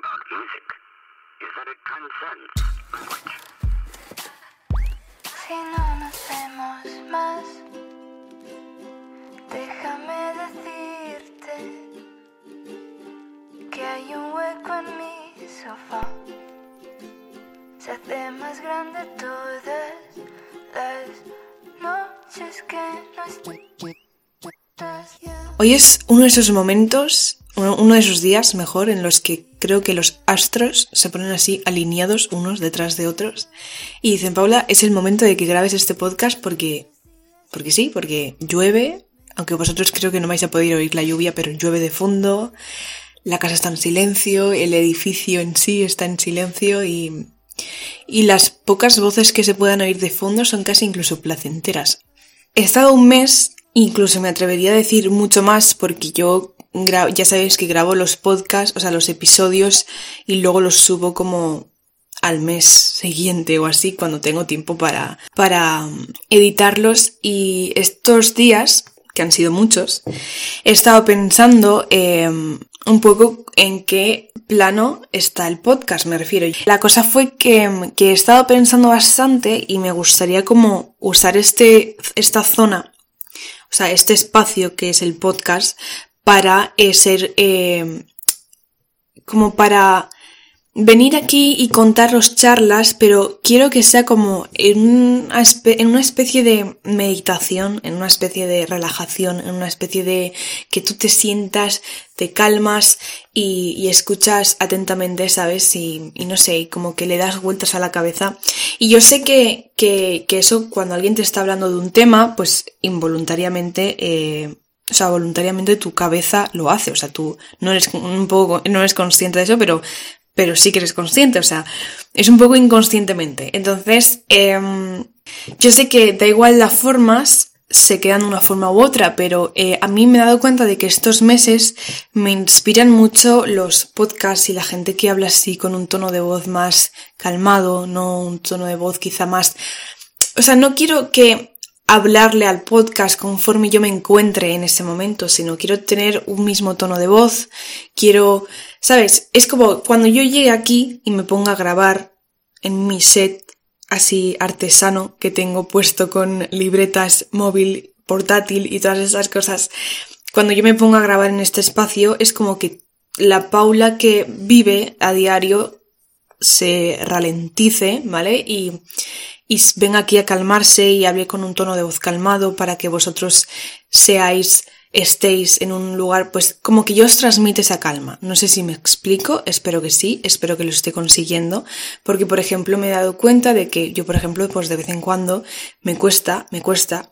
about music is that it transcends language. Si no nos vemos más, déjame decirte que hay un hueco en mi sofá. Se hace más grande todas las noches que no estás. Hoy es uno de esos momentos, uno de esos días, mejor, en los que creo que los astros se ponen así alineados unos detrás de otros y dicen, Paula, es el momento de que grabes este podcast porque, porque sí, porque llueve, aunque vosotros creo que no vais a poder oír la lluvia, pero llueve de fondo, la casa está en silencio, el edificio en sí está en silencio y, y las pocas voces que se puedan oír de fondo son casi incluso placenteras. He estado un mes, incluso me atrevería a decir mucho más, porque yo ya sabéis que grabo los podcasts, o sea, los episodios, y luego los subo como al mes siguiente o así, cuando tengo tiempo para, para um, editarlos. Y estos días, que han sido muchos, he estado pensando eh, un poco en qué plano está el podcast, me refiero. La cosa fue que, que he estado pensando bastante y me gustaría como usar este, esta zona, o sea, este espacio que es el podcast, para eh, ser eh, como para venir aquí y contaros charlas, pero quiero que sea como en una, en una especie de meditación, en una especie de relajación, en una especie de que tú te sientas, te calmas y, escuchas atentamente, ¿sabes? Y, y no sé, como que le das vueltas a la cabeza. Y yo sé que, que, que eso cuando alguien te está hablando de un tema, pues involuntariamente... Eh, o sea, voluntariamente tu cabeza lo hace. O sea, tú no eres un poco, no eres consciente de eso, pero, pero sí que eres consciente. O sea, es un poco inconscientemente. Entonces, em, yo sé que da igual las formas, se quedan de una forma u otra, pero eh, a mí me he dado cuenta de que estos meses me inspiran mucho los podcasts y la gente que habla así con un tono de voz más calmado, no un tono de voz quizá más... O sea, no quiero que hablarle al podcast conforme yo me encuentre en ese momento, sino quiero tener un mismo tono de voz, quiero, ¿sabes? Es como cuando yo llegue aquí y me ponga a grabar en mi set así artesano que tengo puesto con libretas móvil, portátil y todas esas cosas, cuando yo me ponga a grabar en este espacio es como que la Paula que vive a diario se ralentice, ¿vale? Y, y venga aquí a calmarse y hable con un tono de voz calmado para que vosotros seáis, estéis en un lugar, pues como que yo os transmite esa calma. No sé si me explico, espero que sí, espero que lo esté consiguiendo, porque por ejemplo me he dado cuenta de que yo, por ejemplo, pues de vez en cuando me cuesta, me cuesta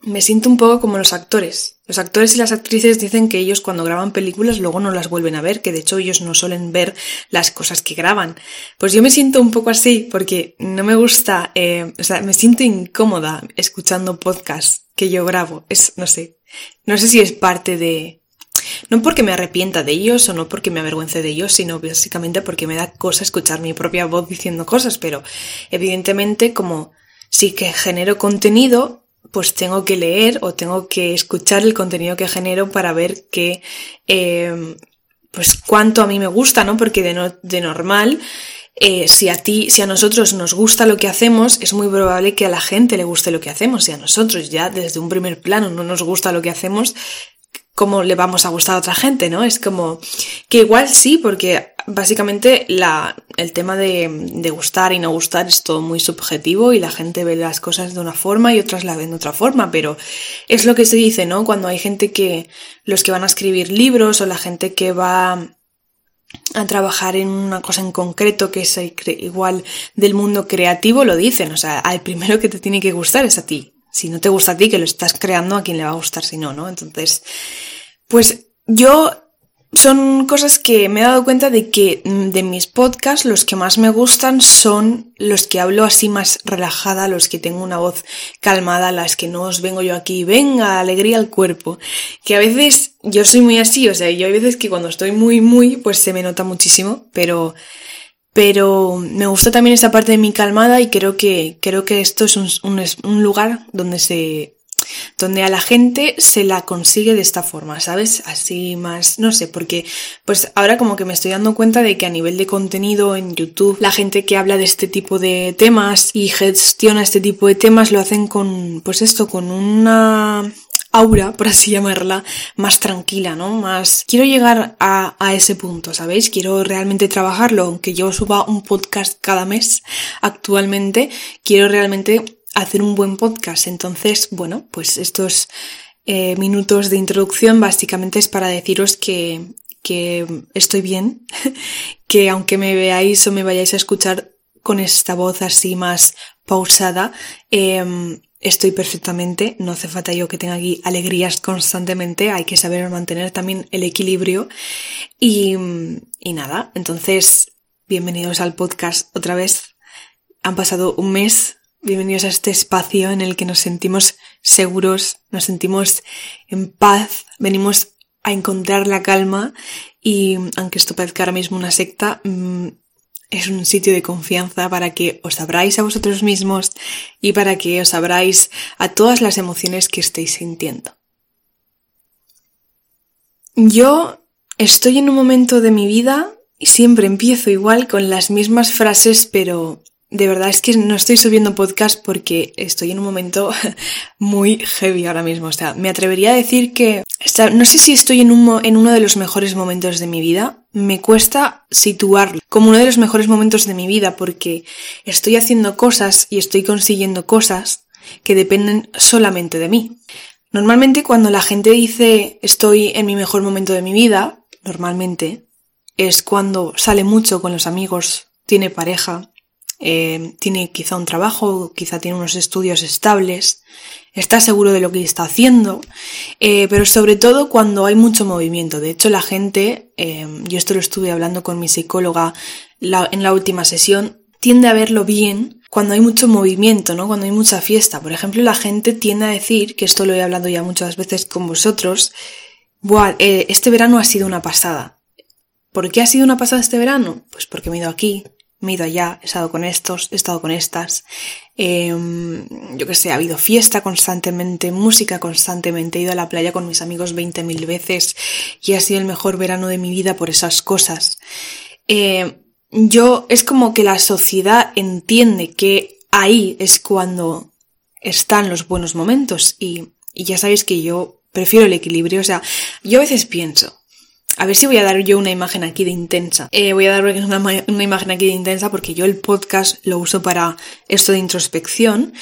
me siento un poco como los actores. Los actores y las actrices dicen que ellos cuando graban películas luego no las vuelven a ver, que de hecho ellos no suelen ver las cosas que graban. Pues yo me siento un poco así porque no me gusta, eh, o sea, me siento incómoda escuchando podcasts que yo grabo. Es, no sé, no sé si es parte de... No porque me arrepienta de ellos o no porque me avergüence de ellos, sino básicamente porque me da cosa escuchar mi propia voz diciendo cosas, pero evidentemente como sí que genero contenido, pues tengo que leer o tengo que escuchar el contenido que genero para ver qué, eh, pues cuánto a mí me gusta, ¿no? Porque de, no, de normal, eh, si a ti, si a nosotros nos gusta lo que hacemos, es muy probable que a la gente le guste lo que hacemos. Si a nosotros ya desde un primer plano no nos gusta lo que hacemos, ¿cómo le vamos a gustar a otra gente, no? Es como que igual sí, porque básicamente la, el tema de, de, gustar y no gustar es todo muy subjetivo y la gente ve las cosas de una forma y otras la ven de otra forma, pero es lo que se dice, ¿no? Cuando hay gente que, los que van a escribir libros o la gente que va a trabajar en una cosa en concreto que es igual del mundo creativo, lo dicen, o sea, al primero que te tiene que gustar es a ti. Si no te gusta a ti, que lo estás creando, a quién le va a gustar si no, ¿no? Entonces, pues yo son cosas que me he dado cuenta de que de mis podcasts los que más me gustan son los que hablo así más relajada, los que tengo una voz calmada, las que no os vengo yo aquí, venga, alegría al cuerpo. Que a veces yo soy muy así, o sea, yo hay veces que cuando estoy muy, muy, pues se me nota muchísimo, pero, pero me gusta también esta parte de mi calmada y creo que, creo que esto es un, un, un lugar donde se, donde a la gente se la consigue de esta forma, ¿sabes? Así más, no sé, porque pues ahora como que me estoy dando cuenta de que a nivel de contenido en YouTube, la gente que habla de este tipo de temas y gestiona este tipo de temas lo hacen con, pues esto, con una aura, por así llamarla, más tranquila, ¿no? Más... Quiero llegar a, a, ese punto, ¿sabéis? Quiero realmente trabajarlo, aunque yo suba un podcast cada mes actualmente, quiero realmente hacer un buen podcast. Entonces, bueno, pues estos eh, minutos de introducción básicamente es para deciros que, que estoy bien, que aunque me veáis o me vayáis a escuchar con esta voz así más pausada, eh, estoy perfectamente, no hace falta yo que tenga aquí alegrías constantemente, hay que saber mantener también el equilibrio. Y, y nada, entonces bienvenidos al podcast otra vez, han pasado un mes, bienvenidos a este espacio en el que nos sentimos seguros, nos sentimos en paz, venimos a encontrar la calma y aunque esto parezca ahora mismo una secta, mm, es un sitio de confianza para que os abráis a vosotros mismos y para que os abráis a todas las emociones que estéis sintiendo. Yo estoy en un momento de mi vida y siempre empiezo igual con las mismas frases, pero de verdad es que no estoy subiendo podcast porque estoy en un momento muy heavy ahora mismo. O sea, me atrevería a decir que no sé si estoy en, un, en uno de los mejores momentos de mi vida. Me cuesta situarlo como uno de los mejores momentos de mi vida porque estoy haciendo cosas y estoy consiguiendo cosas que dependen solamente de mí. Normalmente cuando la gente dice estoy en mi mejor momento de mi vida, normalmente es cuando sale mucho con los amigos, tiene pareja, eh, tiene quizá un trabajo, quizá tiene unos estudios estables, está seguro de lo que está haciendo, eh, pero sobre todo cuando hay mucho movimiento. De hecho, la gente, eh, yo esto lo estuve hablando con mi psicóloga en la última sesión, tiende a verlo bien cuando hay mucho movimiento, ¿no? Cuando hay mucha fiesta. Por ejemplo, la gente tiende a decir, que esto lo he hablado ya muchas veces con vosotros, Buah, este verano ha sido una pasada. ¿Por qué ha sido una pasada este verano? Pues porque me he ido aquí, me he ido allá, he estado con estos, he estado con estas. Em, yo que sé, ha habido fiesta constantemente, música constantemente, he ido a la playa con mis amigos 20.000 veces y ha sido el mejor verano de mi vida por esas cosas. Em, yo, es como que la sociedad entiende que ahí es cuando están los buenos momentos y, y ya sabéis que yo prefiero el equilibrio, o sea, yo a veces pienso, a ver si voy a dar yo una imagen aquí de intensa. Eh, voy a dar una, imagen aquí de intensa porque yo el podcast lo uso para esto de introspección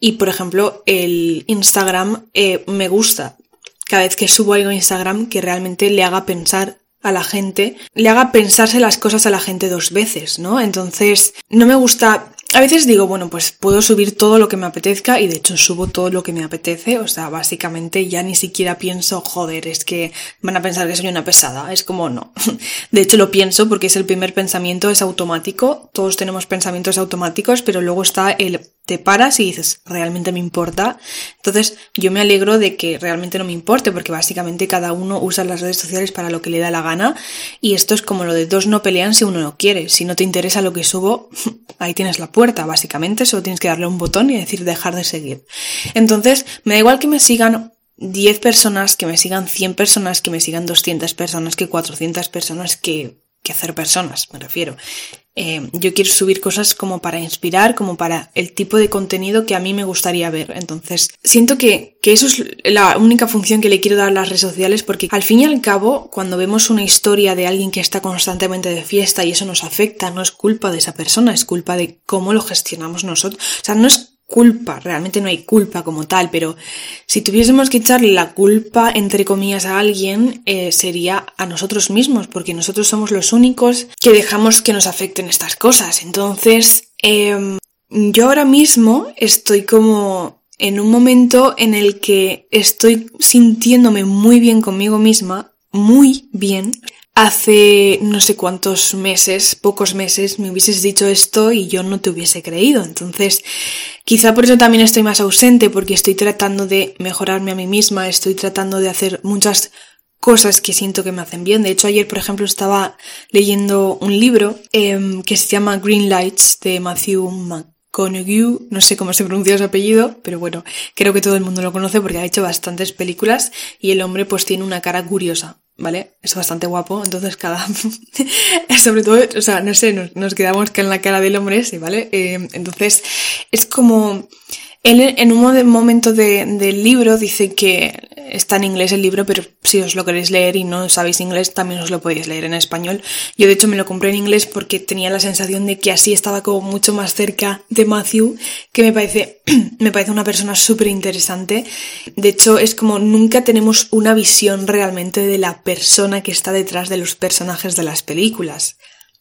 y, por ejemplo, el Instagram eh, me gusta cada vez que subo algo a Instagram que realmente le haga pensar a la gente, le haga pensarse las cosas a la gente dos veces, ¿no? Entonces, no me gusta a veces digo, bueno, pues puedo subir todo lo que me apetezca y de hecho subo todo lo que me apetece, o sea, básicamente ya ni siquiera pienso, joder, es que van a pensar que soy una pesada, es como no. De hecho lo pienso porque es el primer pensamiento, es automático, todos tenemos pensamientos automáticos, pero luego está el te paras y dices, realmente me importa. Entonces yo me alegro de que realmente no me importe, porque básicamente cada uno usa las redes sociales para lo que le da la gana. Y esto es como lo de dos no pelean si uno no quiere. Si no te interesa lo que subo, ahí tienes la puerta, básicamente. Solo tienes que darle un botón y decir dejar de seguir. Entonces, me da igual que me sigan 10 personas, que me sigan 100 personas, que me sigan 200 personas, que 400 personas, que, que hacer personas, me refiero. Eh, yo quiero subir cosas como para inspirar, como para el tipo de contenido que a mí me gustaría ver. Entonces, siento que, que eso es la única función que le quiero dar a las redes sociales porque al fin y al cabo, cuando vemos una historia de alguien que está constantemente de fiesta y eso nos afecta, no es culpa de esa persona, es culpa de cómo lo gestionamos nosotros. O sea, no es culpa, realmente no hay culpa como tal, pero si tuviésemos que echarle la culpa, entre comillas, a alguien, eh, sería a nosotros mismos, porque nosotros somos los únicos que dejamos que nos afecten estas cosas. Entonces, em, yo ahora mismo estoy como en un momento en el que estoy sintiéndome muy bien conmigo misma, muy bien, hace no sé cuántos meses, pocos meses, me hubieses dicho esto y yo no te hubiese creído. Entonces, quizá por eso también estoy más ausente, porque estoy tratando de mejorarme a mí misma, estoy tratando de hacer muchas cosas que siento que me hacen bien. De hecho, ayer, por ejemplo, estaba leyendo un libro em, que se llama Green Lights de Matthew Konugu, no sé cómo se pronuncia su apellido, pero bueno, creo que todo el mundo lo conoce porque ha hecho bastantes películas y el hombre pues tiene una cara curiosa, ¿vale? Es bastante guapo, entonces cada... Sobre todo, o sea, no sé, nos, quedamos con la cara del hombre ese, ¿vale? Eh, entonces, es como... Él en un momento del libro dice que está en inglés el libro, pero si os lo queréis leer y no sabéis inglés, también os lo podéis leer en español. Yo de hecho me lo compré en inglés porque tenía la sensación de que así estaba como mucho más cerca de Matthew, que me parece, me parece una persona súper interesante. De hecho, es como nunca tenemos una visión realmente de la persona que está detrás de los personajes de las películas.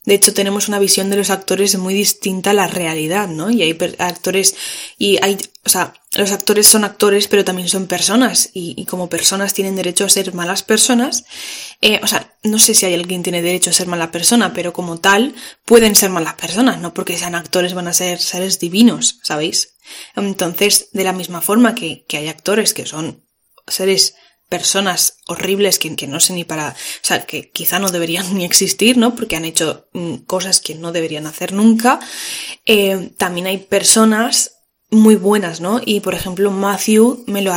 De hecho, tenemos una visión de los actores muy distinta a la realidad, ¿no? Y hay actores, y hay, o sea, los actores son actores, pero también son personas, y, como personas tienen derecho a ser malas personas. Eh, o sea, no sé si hay alguien tiene derecho a ser mala persona, pero como tal, pueden ser malas personas, no porque sean actores van a ser seres divinos, ¿sabéis? Entonces, de la misma forma que, que hay actores que son seres personas horribles que, que, no sé ni para, o sea, que quizá no deberían ni existir, ¿no? Porque han hecho mm, cosas que no deberían hacer nunca. Eh, también hay personas muy buenas, ¿no? Y por ejemplo, Matthew me lo,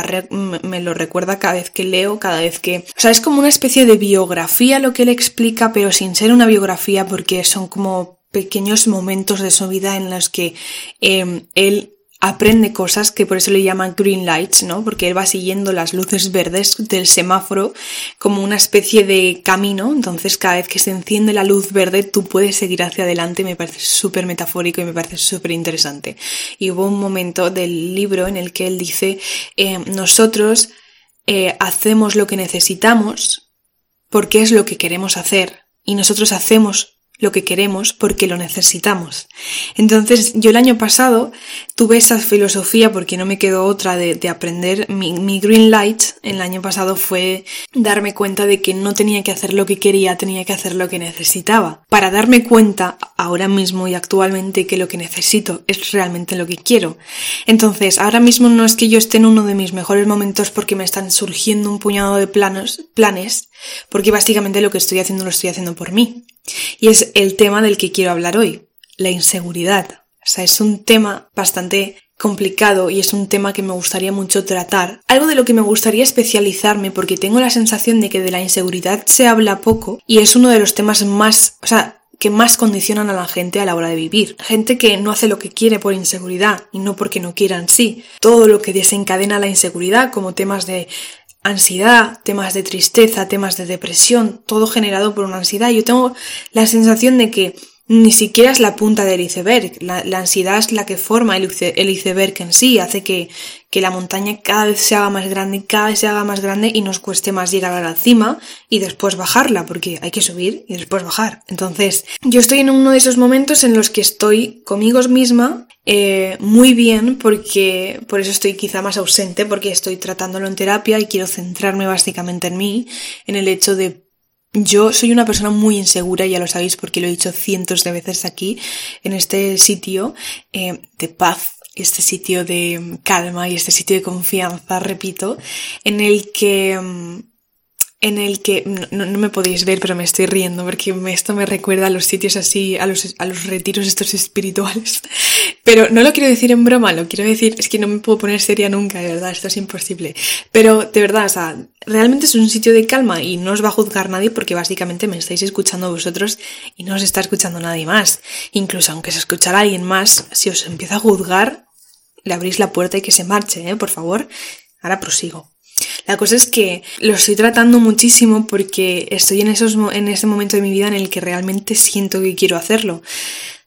me lo recuerda cada vez que leo, cada vez que... O sea, es como una especie de biografía lo que él explica, pero sin ser una biografía porque son como pequeños momentos de su vida en los que eh, él aprende cosas que por eso le llaman green lights, ¿no? Porque él va siguiendo las luces verdes del semáforo como una especie de camino, entonces cada vez que se enciende la luz verde tú puedes seguir hacia adelante, me parece súper metafórico y me parece súper interesante. Y hubo un momento del libro en el que él dice, eh, nosotros eh, hacemos lo que necesitamos porque es lo que queremos hacer y nosotros hacemos lo que queremos porque lo necesitamos. Entonces yo el año pasado tuve esa filosofía porque no me quedó otra de, aprender mi, green light el año pasado fue darme cuenta de que no tenía que hacer lo que quería, tenía que hacer lo que necesitaba. Para darme cuenta ahora mismo y actualmente que lo que necesito es realmente lo que quiero. Entonces ahora mismo no es que yo esté en uno de mis mejores momentos porque me están surgiendo un puñado de planos, planes, porque básicamente lo que estoy haciendo lo estoy haciendo por mí. Y es el tema del que quiero hablar hoy, la inseguridad. O sea, es un tema bastante complicado y es un tema que me gustaría mucho tratar. Algo de lo que me gustaría especializarme porque tengo la sensación de que de la inseguridad se habla poco y es uno de los temas más, o sea, que más condicionan a la gente a la hora de vivir. Gente que no hace lo que quiere por inseguridad y no porque no quieran sí. Todo lo que desencadena la inseguridad, como temas de ansiedad, temas de tristeza, temas de depresión, todo generado por una ansiedad. Yo tengo la sensación de que ni siquiera es la punta del iceberg. La, ansiedad es la que forma el, iceberg en sí, hace que, que, la montaña cada vez se haga más grande, cada vez se haga más grande y nos cueste más llegar a la cima y después bajarla, porque hay que subir y después bajar. Entonces, yo estoy en uno de esos momentos en los que estoy conmigo misma eh, muy bien porque por eso estoy quizá más ausente porque estoy tratándolo en terapia y quiero centrarme básicamente en mí, en el hecho de yo soy una persona muy insegura, ya lo sabéis porque lo he dicho cientos de veces aquí, en este sitio eh, de paz, este sitio de calma y este sitio de confianza, repito, en el que mm, en el que no, me podéis ver, pero me estoy riendo porque esto me recuerda a los sitios así, a los, a los retiros estos espirituales. Pero no lo quiero decir en broma, lo quiero decir, es que no me puedo poner seria nunca, de verdad, esto es imposible. Pero de verdad, o sea, realmente es un sitio de calma y no os va a juzgar nadie porque básicamente me estáis escuchando vosotros y no os está escuchando nadie más. Incluso aunque se escuchara alguien más, si os empieza a juzgar, le abrís la puerta y que se marche, ¿eh? Por favor. Ahora prosigo. La cosa es que lo estoy tratando muchísimo porque estoy en, esos, en ese momento de mi vida en el que realmente siento que quiero hacerlo.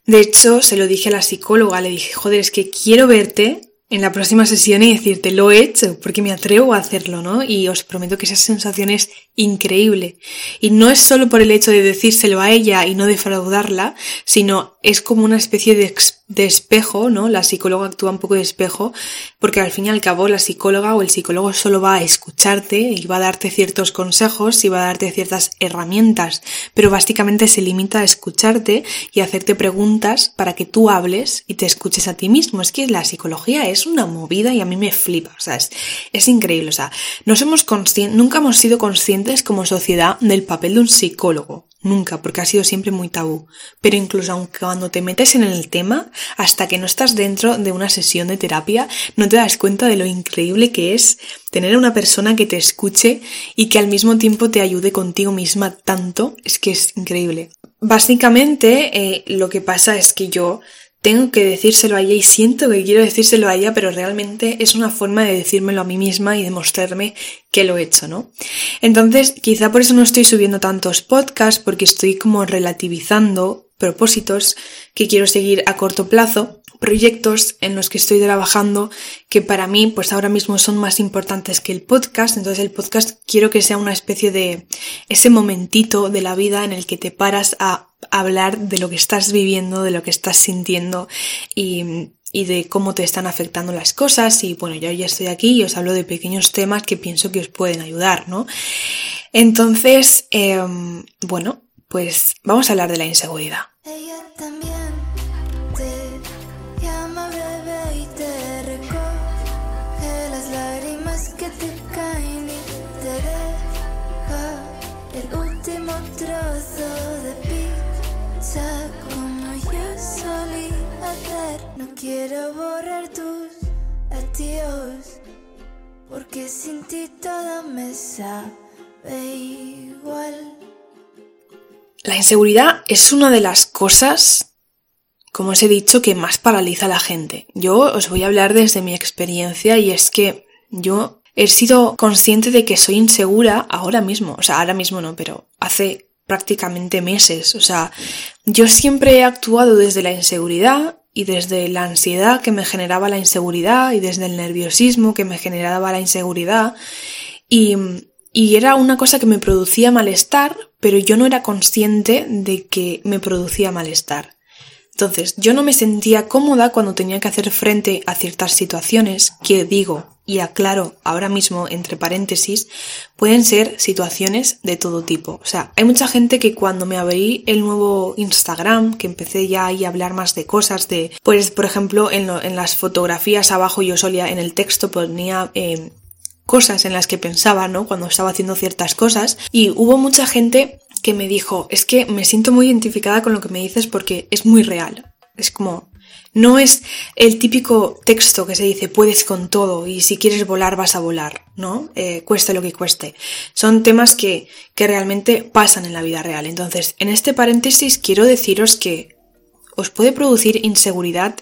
De hecho, se lo dije a la psicóloga, le dije, joder, es que quiero verte en la próxima sesión y decirte, lo he hecho, porque me atrevo a hacerlo, ¿no? Y os prometo que esa sensación es increíble. Y no es solo por el hecho de decírselo a ella y no defraudarla, sino es como una especie de espejo, ¿no? La psicóloga actúa un poco de espejo, porque al fin y al cabo la psicóloga o el psicólogo solo va a escucharte y va a darte ciertos consejos y va a darte ciertas herramientas, pero básicamente se limita a escucharte y a hacerte preguntas para que tú hables y te escuches a ti mismo. Es que la psicología es una movida y a mí me flipa, o sea, es, es increíble, o sea, no somos nunca hemos sido conscientes como sociedad del papel de un psicólogo. Nunca, porque ha sido siempre muy tabú. Pero incluso aunque cuando te metes en el tema, hasta que no estás dentro de una sesión de terapia, no te das cuenta de lo increíble que es tener a una persona que te escuche y que al mismo tiempo te ayude contigo misma tanto, es que es increíble. Básicamente, eh, lo que pasa es que yo tengo que decírselo a ella y siento que quiero decírselo a ella, pero realmente es una forma de decírmelo a mí misma y demostrarme que lo he hecho, ¿no? Entonces, quizá por eso no estoy subiendo tantos podcasts, porque estoy como relativizando propósitos que quiero seguir a corto plazo proyectos en los que estoy trabajando que para mí pues ahora mismo son más importantes que el podcast. Entonces el podcast quiero que sea una especie de ese momentito de la vida en el que te paras a hablar de lo que estás viviendo, de lo que estás sintiendo y, y de cómo te están afectando las cosas. Y bueno, yo ya estoy aquí y os hablo de pequeños temas que pienso que os pueden ayudar, ¿no? Entonces, em, bueno, pues vamos a hablar de la inseguridad. Quiero borrar tus adiós, porque sin ti me sabe igual. La inseguridad es una de las cosas, como os he dicho, que más paraliza a la gente. Yo os voy a hablar desde mi experiencia y es que yo he sido consciente de que soy insegura ahora mismo. O sea, ahora mismo no, pero hace prácticamente meses. O sea, yo siempre he actuado desde la inseguridad y desde la ansiedad que me generaba la inseguridad y desde el nerviosismo que me generaba la inseguridad y, y era una cosa que me producía malestar, pero yo no era consciente de que me producía malestar. Entonces, yo no me sentía cómoda cuando tenía que hacer frente a ciertas situaciones que digo y aclaro ahora mismo entre paréntesis, pueden ser situaciones de todo tipo. O sea, hay mucha gente que cuando me abrí el nuevo Instagram, que empecé ya ahí a hablar más de cosas, de, pues por ejemplo, en, las fotografías abajo yo solía, en el texto ponía... Eh, cosas en las que pensaba, ¿no? Cuando estaba haciendo ciertas cosas. Y hubo mucha gente que me dijo, es que me siento muy identificada con lo que me dices porque es muy real. Es como, no es el típico texto que se dice puedes con todo y si quieres volar vas a volar, ¿no? Eh, cueste lo que cueste. Son temas que, que realmente pasan en la vida real. Entonces, en este paréntesis quiero deciros que os puede producir inseguridad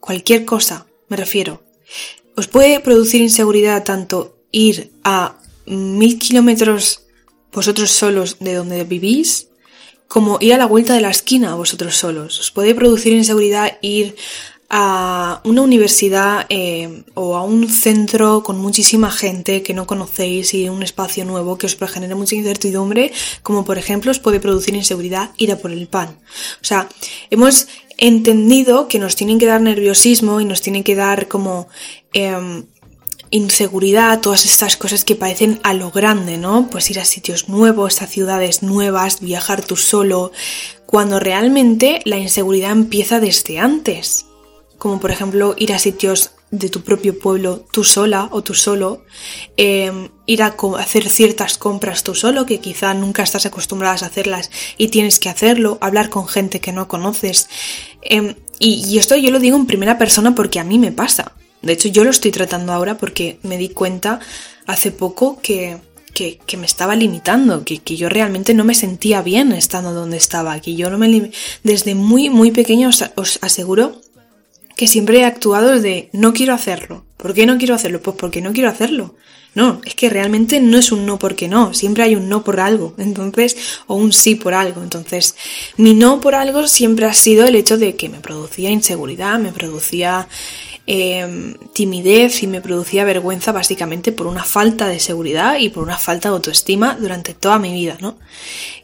cualquier cosa, me refiero. Os puede producir inseguridad tanto ir a mil kilómetros vosotros solos de donde vivís, como ir a la vuelta de la esquina vosotros solos. Os puede producir inseguridad ir a una universidad eh, o a un centro con muchísima gente que no conocéis y un espacio nuevo que os genere mucha incertidumbre, como por ejemplo os puede producir inseguridad ir a por el pan. O sea, hemos entendido que nos tienen que dar nerviosismo y nos tienen que dar como em, inseguridad, todas estas cosas que parecen a lo grande, ¿no? Pues ir a sitios nuevos, a ciudades nuevas, viajar tú solo, cuando realmente la inseguridad empieza desde antes. Como por ejemplo ir a sitios de tu propio pueblo tú sola o tú solo, em, ir a hacer ciertas compras tú solo que quizá nunca estás acostumbrada a hacerlas y tienes que hacerlo, hablar con gente que no conoces. Em, y, y esto yo lo digo en primera persona porque a mí me pasa. De hecho, yo lo estoy tratando ahora porque me di cuenta hace poco que, que, me estaba limitando, que, que, yo realmente no me sentía bien estando donde estaba, que yo no me... Desde muy, muy pequeño os, os aseguro que siempre he actuado de no quiero hacerlo. ¿Por qué no quiero hacerlo? Pues porque no quiero hacerlo. No, es que realmente no es un no porque no, siempre hay un no por algo, entonces, o un sí por algo. Entonces, mi no por algo siempre ha sido el hecho de que me producía inseguridad, me producía Em, timidez y me producía vergüenza básicamente por una falta de seguridad y por una falta de autoestima durante toda mi vida, ¿no?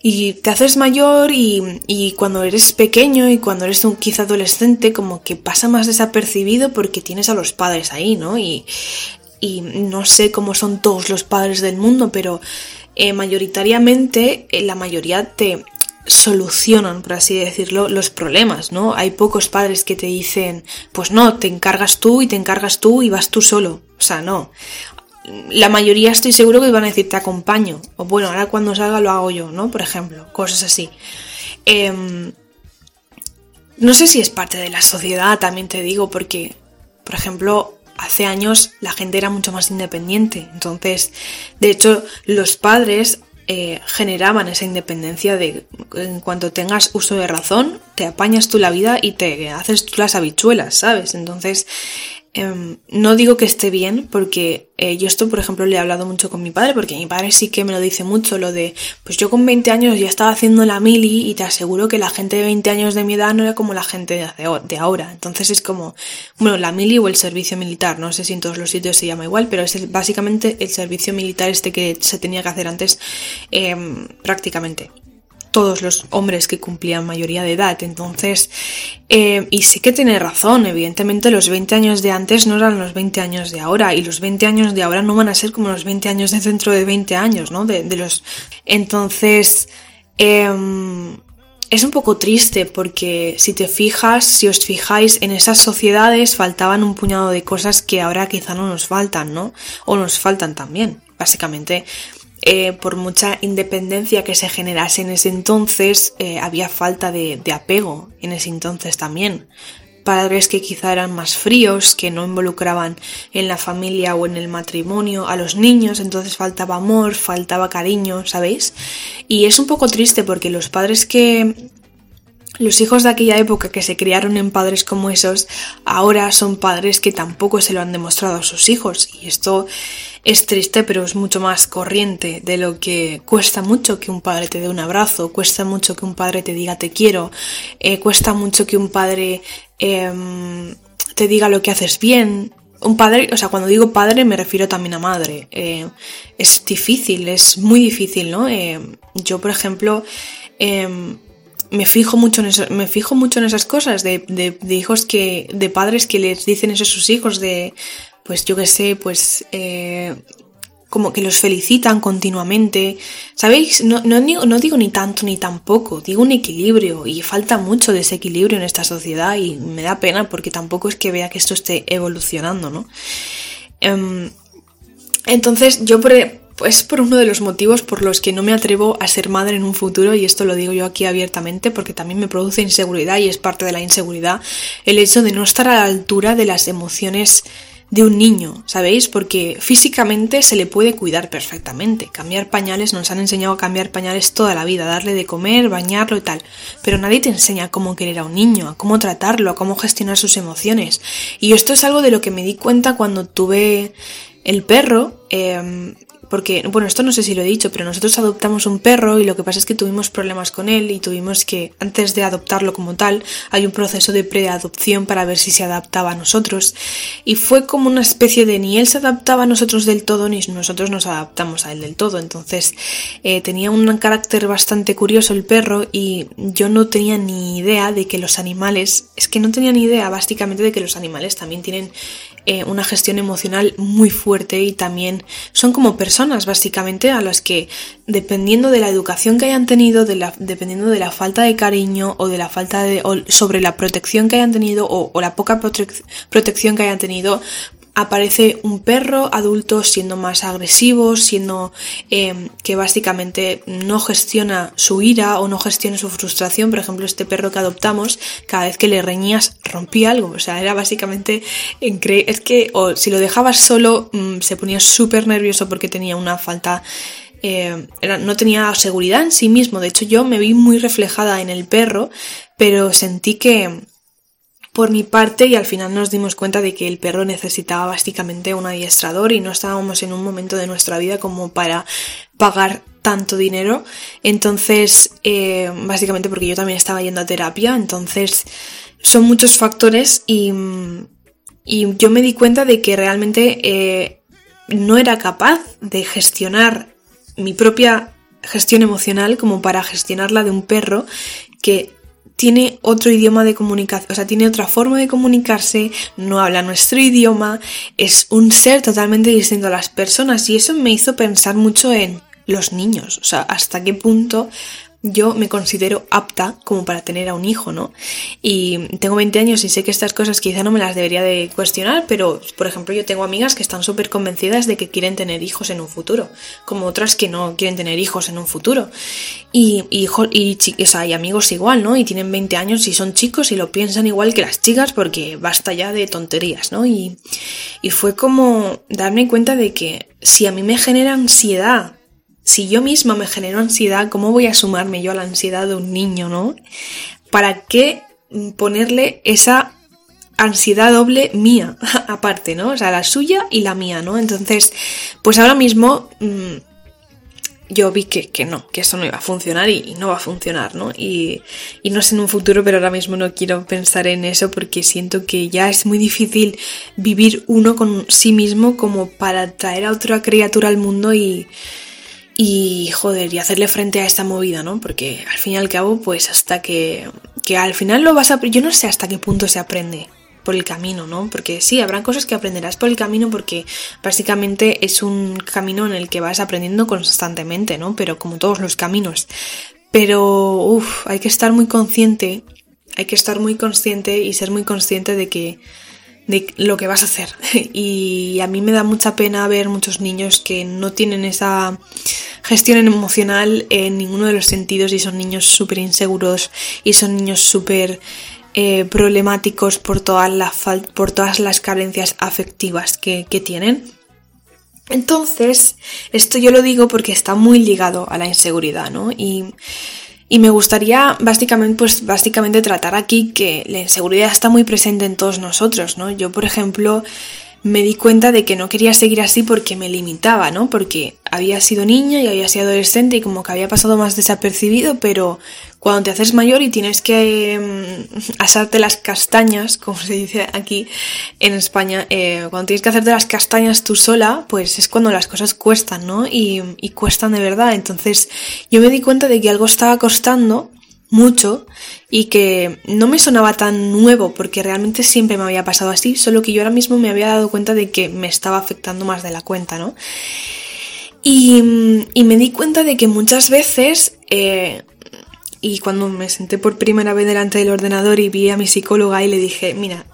Y te haces mayor y, y cuando eres pequeño y cuando eres un quizá adolescente como que pasa más desapercibido porque tienes a los padres ahí, ¿no? Y, y no sé cómo son todos los padres del mundo, pero eh, mayoritariamente eh, la mayoría te, solucionan, por así decirlo, los problemas, ¿no? Hay pocos padres que te dicen, pues no, te encargas tú y te encargas tú y vas tú solo. O sea, no. la mayoría estoy seguro que van a decir te acompaño. O bueno, ahora cuando salga lo hago yo, ¿no? Por ejemplo, cosas así. Em, no sé si es parte de la sociedad, también te digo, porque, por ejemplo, hace años la gente era mucho más independiente. Entonces, de hecho, los padres eh, generaban esa independencia de en cuanto tengas uso de razón, te apañas tú la vida y te haces tú las habichuelas, ¿sabes? Entonces, Em, no digo que esté bien, porque eh, yo esto, por ejemplo, le he hablado mucho con mi padre, porque mi padre sí que me lo dice mucho, lo de, pues yo con 20 años ya estaba haciendo la mili y te aseguro que la gente de 20 años de mi edad no era como la gente de, ahora. Entonces es como, bueno, la mili o el servicio militar, no sé si en todos los sitios se llama igual, pero es básicamente el servicio militar este que se tenía que hacer antes em, prácticamente todos los hombres que cumplían mayoría de edad. Entonces, eh, y sí que tiene razón, evidentemente los 20 años de antes no eran los 20 años de ahora y los 20 años de ahora no van a ser como los 20 años de dentro de 20 años, ¿no? De, los... Entonces, em, es un poco triste porque si te fijas, si os fijáis, en esas sociedades faltaban un puñado de cosas que ahora quizá no nos faltan, ¿no? O nos faltan también. Básicamente, eh, por mucha independencia que se generase en ese entonces, eh, había falta de, apego en ese entonces también. Padres que quizá eran más fríos, que no involucraban en la familia o en el matrimonio a los niños, entonces faltaba amor, faltaba cariño, ¿sabéis? Y es un poco triste porque los padres que los hijos de aquella época que se criaron en padres como esos, ahora son padres que tampoco se lo han demostrado a sus hijos. Y esto es triste, pero es mucho más corriente de lo que cuesta mucho que un padre te dé un abrazo, cuesta mucho que un padre te diga te quiero, eh, cuesta mucho que un padre em, te diga lo que haces bien. Un padre, o sea, cuando digo padre me refiero también a madre. Eh, es difícil, es muy difícil, ¿no? Eh, yo, por ejemplo, em, me fijo mucho en eso, me fijo mucho en esas cosas de, hijos que, de padres que les dicen eso a sus hijos de, pues yo qué sé, pues eh, como que los felicitan continuamente. ¿Sabéis? No, no, digo, no digo ni tanto ni tampoco, digo un equilibrio y falta mucho de ese equilibrio en esta sociedad y me da pena porque tampoco es que vea que esto esté evolucionando, ¿no? Em, entonces yo por, es por uno de los motivos por los que no me atrevo a ser madre en un futuro y esto lo digo yo aquí abiertamente porque también me produce inseguridad y es parte de la inseguridad el hecho de no estar a la altura de las emociones de un niño, ¿sabéis? Porque físicamente se le puede cuidar perfectamente. Cambiar pañales, nos han enseñado a cambiar pañales toda la vida, darle de comer, bañarlo y tal. Pero nadie te enseña cómo querer a un niño, a cómo tratarlo, a cómo gestionar sus emociones. Y esto es algo de lo que me di cuenta cuando tuve el perro. Eh, porque, bueno, esto no sé si lo he dicho, pero nosotros adoptamos un perro y lo que pasa es que tuvimos problemas con él y tuvimos que, antes de adoptarlo como tal, hay un proceso de preadopción para ver si se adaptaba a nosotros. Y fue como una especie de ni él se adaptaba a nosotros del todo, ni nosotros nos adaptamos a él del todo. Entonces, eh, tenía un carácter bastante curioso el perro y yo no tenía ni idea de que los animales, es que no tenía ni idea básicamente de que los animales también tienen eh, una gestión emocional muy fuerte y también son como personas básicamente a las que dependiendo de la educación que hayan tenido, de la, dependiendo de la falta de cariño o de la falta de sobre la protección que hayan tenido o, o la poca protección que hayan tenido, aparece un perro adulto siendo más agresivo, siendo em, que básicamente no gestiona su ira o no gestiona su frustración. Por ejemplo, este perro que adoptamos, cada vez que le reñías rompía algo. O sea, era básicamente increíble. Es que o si lo dejabas solo mm, se ponía súper nervioso porque tenía una falta em, no tenía seguridad en sí mismo. De hecho, yo me vi muy reflejada en el perro, pero sentí que, por mi parte y al final nos dimos cuenta de que el perro necesitaba básicamente un adiestrador y no estábamos en un momento de nuestra vida como para pagar tanto dinero. Entonces, eh, básicamente porque yo también estaba yendo a terapia, entonces son muchos factores y, y yo me di cuenta de que realmente eh, no era capaz de gestionar mi propia gestión emocional como para gestionarla de un perro que tiene otro idioma de comunicación, o sea, tiene otra forma de comunicarse, no habla nuestro idioma, es un ser totalmente distinto a las personas y eso me hizo pensar mucho en los niños, o sea, hasta qué punto yo me considero apta como para tener a un hijo, ¿no? Y tengo 20 años y sé que estas cosas quizá no me las debería de cuestionar, pero por ejemplo yo tengo amigas que están súper convencidas de que quieren tener hijos en un futuro, como otras que no quieren tener hijos en un futuro. Y, y, y, y amigos igual, ¿no? Y tienen 20 años y son chicos y lo piensan igual que las chicas porque basta ya de tonterías, ¿no? Y, y fue como darme cuenta de que si a mí me genera ansiedad si yo misma me genero ansiedad, ¿cómo voy a sumarme yo a la ansiedad de un niño, no? ¿Para qué ponerle esa ansiedad doble mía, aparte, ¿no? O sea, la suya y la mía, ¿no? Entonces, pues ahora mismo mmm, yo vi que, que, no, que eso no iba a funcionar y, y no va a funcionar, ¿no? Y, y, no sé en un futuro, pero ahora mismo no quiero pensar en eso porque siento que ya es muy difícil vivir uno con sí mismo como para traer a otra criatura al mundo y y joder, y hacerle frente a esta movida, ¿no? Porque al fin y al cabo, pues hasta que, que al final lo vas a... Yo no sé hasta qué punto se aprende por el camino, ¿no? Porque sí, habrán cosas que aprenderás por el camino porque básicamente es un camino en el que vas aprendiendo constantemente, ¿no? Pero como todos los caminos. Pero, uff, hay que estar muy consciente, hay que estar muy consciente y ser muy consciente de que de lo que vas a hacer. Y a mí me da mucha pena ver muchos niños que no tienen esa gestión emocional en ninguno de los sentidos y son niños súper inseguros y son niños súper eh, problemáticos por todas, las por todas las carencias afectivas que, que tienen. Entonces, esto yo lo digo porque está muy ligado a la inseguridad, ¿no? Y y me gustaría básicamente, pues, básicamente tratar aquí que la inseguridad está muy presente en todos nosotros, ¿no? Yo, por ejemplo, me di cuenta de que no quería seguir así porque me limitaba, ¿no? Porque había sido niña y había sido adolescente y como que había pasado más desapercibido, pero cuando te haces mayor y tienes que mm, asarte las castañas, como se dice aquí en España, eh, cuando tienes que hacerte las castañas tú sola, pues es cuando las cosas cuestan, ¿no? Y, y cuestan de verdad. Entonces yo me di cuenta de que algo estaba costando mucho y que no me sonaba tan nuevo porque realmente siempre me había pasado así, solo que yo ahora mismo me había dado cuenta de que me estaba afectando más de la cuenta, ¿no? Y, y me di cuenta de que muchas veces, eh, y cuando me senté por primera vez delante del ordenador y vi a mi psicóloga y le dije, mira,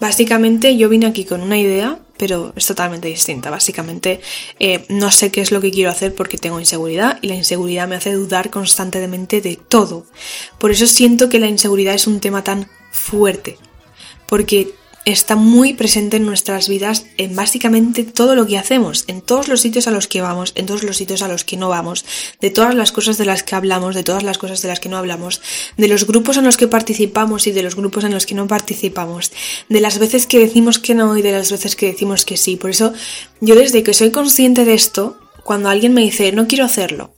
básicamente yo vine aquí con una idea pero es totalmente distinta. Básicamente eh, no sé qué es lo que quiero hacer porque tengo inseguridad y la inseguridad me hace dudar constantemente de todo. Por eso siento que la inseguridad es un tema tan fuerte, porque está muy presente en nuestras vidas en básicamente todo lo que hacemos, en todos los sitios a los que vamos, en todos los sitios a los que no vamos, de todas las cosas de las que hablamos, de todas las cosas de las que no hablamos, de los grupos en los que participamos y de los grupos en los que no participamos, de las veces que decimos que no y de las veces que decimos que sí. Por eso yo desde que soy consciente de esto, cuando alguien me dice no quiero hacerlo,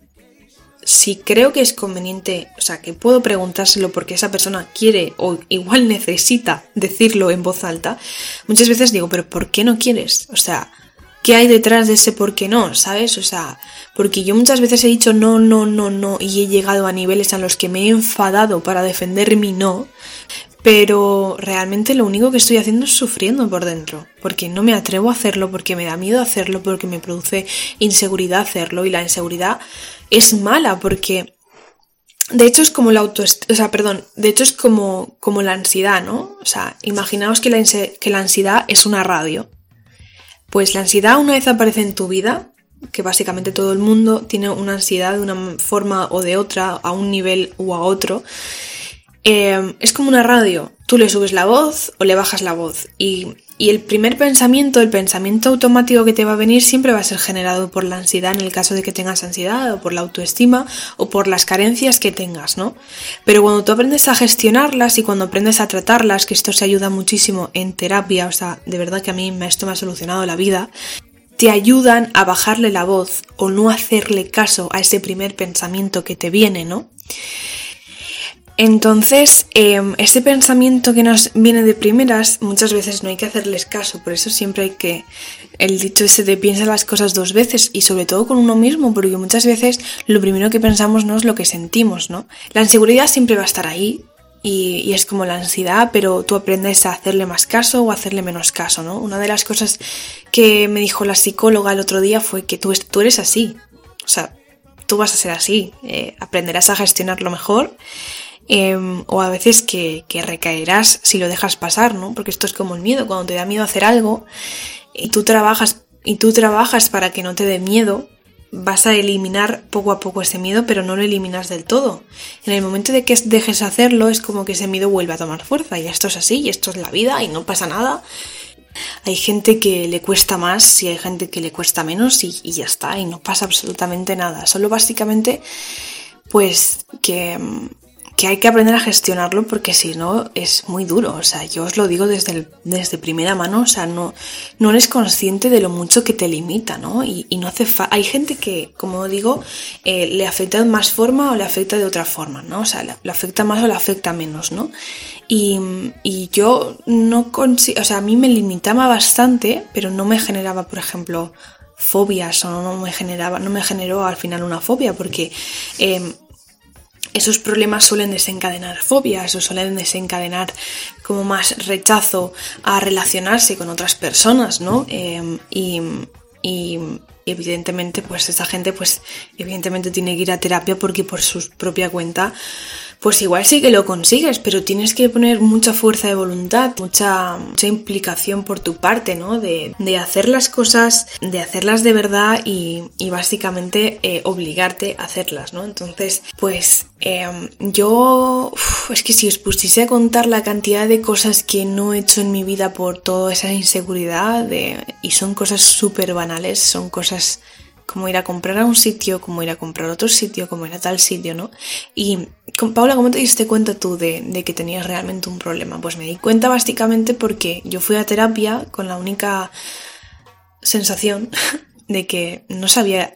si creo que es conveniente, o sea, que puedo preguntárselo porque esa persona quiere o igual necesita decirlo en voz alta, muchas veces digo, pero ¿por qué no quieres? O sea, ¿qué hay detrás de ese por qué no? ¿Sabes? O sea, porque yo muchas veces he dicho no, no, no, no y he llegado a niveles a los que me he enfadado para defender mi no, pero realmente lo único que estoy haciendo es sufriendo por dentro, porque no me atrevo a hacerlo, porque me da miedo hacerlo, porque me produce inseguridad hacerlo y la inseguridad es mala porque de hecho es como la autoestima, o sea, perdón, de hecho es como, como la ansiedad, ¿no? O sea, imaginaos que la, que la ansiedad es una radio. Pues la ansiedad una vez aparece en tu vida, que básicamente todo el mundo tiene una ansiedad de una forma o de otra, a un nivel u a otro, eh, es como una radio. Tú le subes la voz o le bajas la voz. Y, y, el primer pensamiento, el pensamiento automático que te va a venir siempre va a ser generado por la ansiedad en el caso de que tengas ansiedad o por la autoestima o por las carencias que tengas, ¿no? Pero cuando tú aprendes a gestionarlas y cuando aprendes a tratarlas, que esto se ayuda muchísimo en terapia, o sea, de verdad que a mí esto me ha solucionado la vida, te ayudan a bajarle la voz o no hacerle caso a ese primer pensamiento que te viene, ¿no? Entonces, este pensamiento que nos viene de primeras, muchas veces no hay que hacerles caso, por eso siempre hay que, el dicho ese de piensa las cosas dos veces y sobre todo con uno mismo, porque muchas veces lo primero que pensamos no es lo que sentimos, ¿no? La inseguridad siempre va a estar ahí y, es como la ansiedad, pero tú aprendes a hacerle más caso o a hacerle menos caso, ¿no? Una de las cosas que me dijo la psicóloga el otro día fue que tú, tú eres así, o sea, tú vas a ser así, eh, aprenderás a gestionarlo mejor em, o a veces que, que, recaerás si lo dejas pasar, ¿no? Porque esto es como el miedo, cuando te da miedo hacer algo y tú trabajas y tú trabajas para que no te dé miedo, vas a eliminar poco a poco ese miedo, pero no lo eliminas del todo. En el momento de que dejes hacerlo, es como que ese miedo vuelve a tomar fuerza. Y esto es así, y esto es la vida, y no pasa nada. Hay gente que le cuesta más y hay gente que le cuesta menos y, y ya está, y no pasa absolutamente nada. Solo básicamente, pues que que hay que aprender a gestionarlo porque si no es muy duro. O sea, yo os lo digo desde, desde primera mano, o sea, no, no eres consciente de lo mucho que te limita, ¿no? Y, no hace Hay gente que, como digo, eh, le afecta de más forma o le afecta de otra forma, ¿no? O sea, le, afecta más o le afecta menos, ¿no? Y, y yo no consigo, o sea, a mí me limitaba bastante, pero no me generaba, por ejemplo, fobias o no me generaba, no me generó al final una fobia porque eh, esos problemas suelen desencadenar fobias o suelen desencadenar como más rechazo a relacionarse con otras personas, ¿no? Em, y, y, evidentemente, pues esa gente, pues evidentemente tiene que ir a terapia porque por su propia cuenta pues igual sí que lo consigues, pero tienes que poner mucha fuerza de voluntad, mucha, mucha implicación por tu parte, ¿no? De, de, hacer las cosas, de hacerlas de verdad y, y básicamente eh, obligarte a hacerlas, ¿no? Entonces, pues eh, yo, es que si os pusiese a contar la cantidad de cosas que no he hecho en mi vida por toda esa inseguridad, de, y son cosas súper banales, son cosas como ir a comprar a un sitio, como ir a comprar a otro sitio, como ir a tal sitio, ¿no? Y Paula, ¿cómo te diste cuenta tú de, que tenías realmente un problema? Pues me di cuenta básicamente porque yo fui a terapia con la única sensación de que no sabía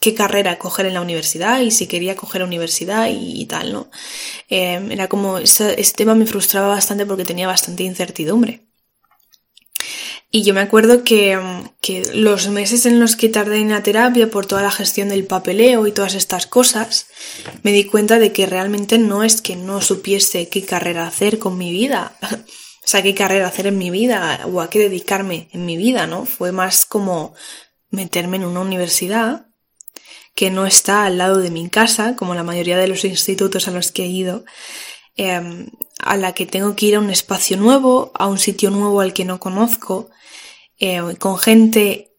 qué carrera coger en la universidad y si quería coger la universidad y, tal, ¿no? Eh, era como, ese tema me frustraba bastante porque tenía bastante incertidumbre. Y yo me acuerdo que, que, los meses en los que tardé en la terapia por toda la gestión del papeleo y todas estas cosas, me di cuenta de que realmente no es que no supiese qué carrera hacer con mi vida, o sea, qué carrera hacer en mi vida o a qué dedicarme en mi vida, ¿no? Fue más como meterme en una universidad que no está al lado de mi casa, como la mayoría de los institutos a los que he ido, eh, a la que tengo que ir a un espacio nuevo, a un sitio nuevo al que no conozco, eh, con gente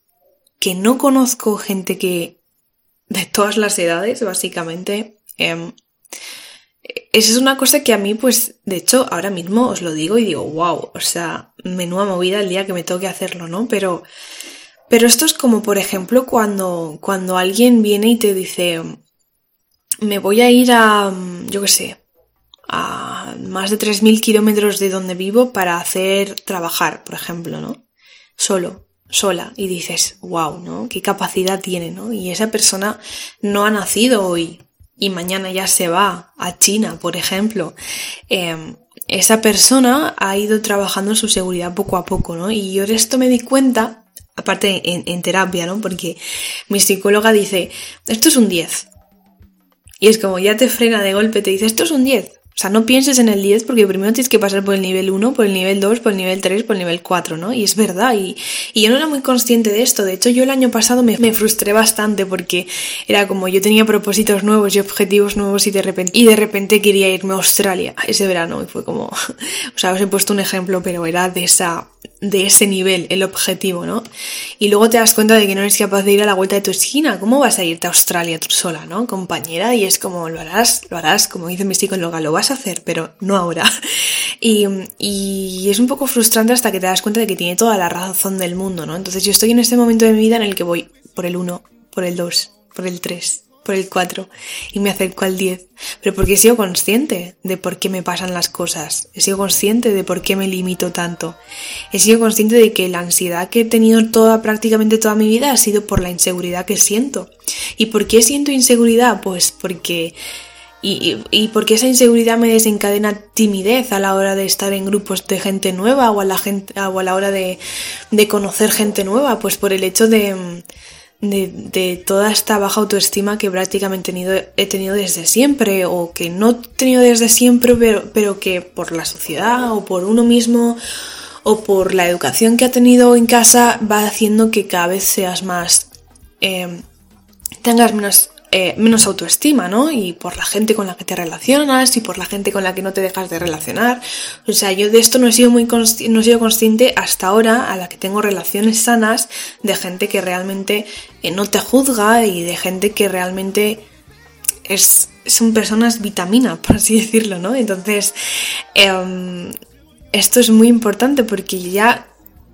que no conozco, gente que de todas las edades, básicamente. Eh, esa es una cosa que a mí, pues, de hecho, ahora mismo os lo digo y digo, wow, o sea, menuda movida el día que me toque hacerlo, ¿no? Pero, pero esto es como, por ejemplo, cuando, cuando alguien viene y te dice, me voy a ir a, yo qué sé, a más de 3.000 kilómetros de donde vivo para hacer trabajar, por ejemplo, ¿no? solo, sola, y dices, wow, ¿no? ¿Qué capacidad tiene, ¿no? Y esa persona no ha nacido hoy y mañana ya se va a China, por ejemplo. Eh, esa persona ha ido trabajando su seguridad poco a poco, ¿no? Y yo de esto me di cuenta, aparte en, en terapia, ¿no? Porque mi psicóloga dice, esto es un 10. Y es como ya te frena de golpe, te dice, esto es un 10. O sea, no pienses en el 10 porque primero tienes que pasar por el nivel 1, por el nivel 2, por el nivel 3, por el nivel 4, ¿no? Y es verdad, y, y yo no era muy consciente de esto. De hecho, yo el año pasado me, me, frustré bastante porque era como yo tenía propósitos nuevos y objetivos nuevos y de repente, y de repente quería irme a Australia ese verano y fue como, o sea, os he puesto un ejemplo, pero era de esa, de ese nivel el objetivo, ¿no? Y luego te das cuenta de que no eres capaz de ir a la vuelta de tu esquina. ¿Cómo vas a irte a Australia tú sola, ¿no? Compañera, y es como, lo harás, lo harás, como dice mi psicóloga, lo vas a hacer, pero no ahora. Y, y, es un poco frustrante hasta que te das cuenta de que tiene toda la razón del mundo, ¿no? Entonces yo estoy en este momento de mi vida en el que voy por el 1, por el 2, por el 3, por el 4 y me acerco al 10. Pero porque he sido consciente de por qué me pasan las cosas. He sido consciente de por qué me limito tanto. He sido consciente de que la ansiedad que he tenido toda, prácticamente toda mi vida ha sido por la inseguridad que siento. ¿Y por qué siento inseguridad? Pues porque y, y, porque esa inseguridad me desencadena timidez a la hora de estar en grupos de gente nueva o a la, gente, o a la hora de, de conocer gente nueva, pues por el hecho de, de, de, toda esta baja autoestima que prácticamente he tenido, desde siempre o que no he tenido desde siempre, pero, pero que por la sociedad o por uno mismo o por la educación que ha tenido en casa va haciendo que cada vez seas más... Eh, tengas menos, eh, menos autoestima, ¿no? Y por la gente con la que te relacionas y por la gente con la que no te dejas de relacionar. O sea, yo de esto no he sido muy consci- no he sido consciente hasta ahora a la que tengo relaciones sanas de gente que realmente eh, no te juzga y de gente que realmente es, son personas vitamina, por así decirlo, ¿no? Entonces, em, esto es muy importante porque ya,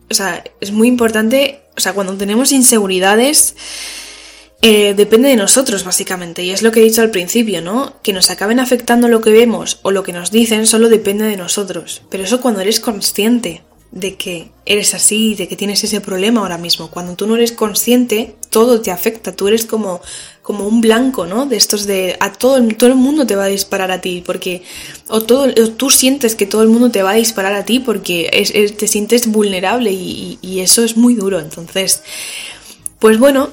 o sea, es muy importante, o sea, cuando tenemos inseguridades, eh, depende de nosotros, básicamente, y es lo que he dicho al principio, ¿no? Que nos acaben afectando lo que vemos o lo que nos dicen solo depende de nosotros. Pero eso cuando eres consciente de que eres así, de que tienes ese problema ahora mismo. Cuando tú no eres consciente, todo te afecta. Tú eres como, como un blanco, ¿no? De estos de a todo, todo el mundo te va a disparar a ti, porque o todo, o tú sientes que todo el mundo te va a disparar a ti porque es- te sientes vulnerable y eso es muy duro. Entonces, pues bueno,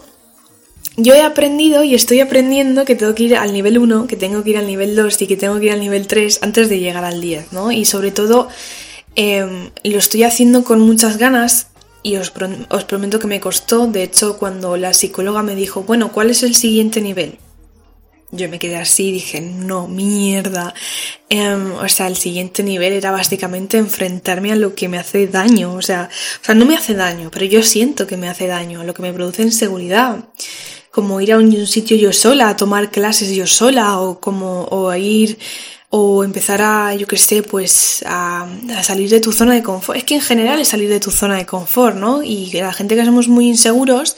yo he aprendido y estoy aprendiendo que tengo que ir al nivel 1, que tengo que ir al nivel 2 y que tengo que ir al nivel 3 antes de llegar al 10, ¿no? Y sobre todo eh, lo estoy haciendo con muchas ganas y os, os prometo que me costó. De hecho, cuando la psicóloga me dijo, bueno, ¿cuál es el siguiente nivel? Yo me quedé así y dije, no, mierda. Em, o sea, el siguiente nivel era básicamente enfrentarme a lo que me hace daño. O sea, o sea, no me hace daño, pero yo siento que me hace daño, lo que me produce inseguridad. Como ir a un, sitio yo sola, a tomar clases yo sola, o como, o a ir, o empezar a, yo qué sé, pues a, a salir de tu zona de confort. Es que en general es salir de tu zona de confort, ¿no? Y la gente que somos muy inseguros,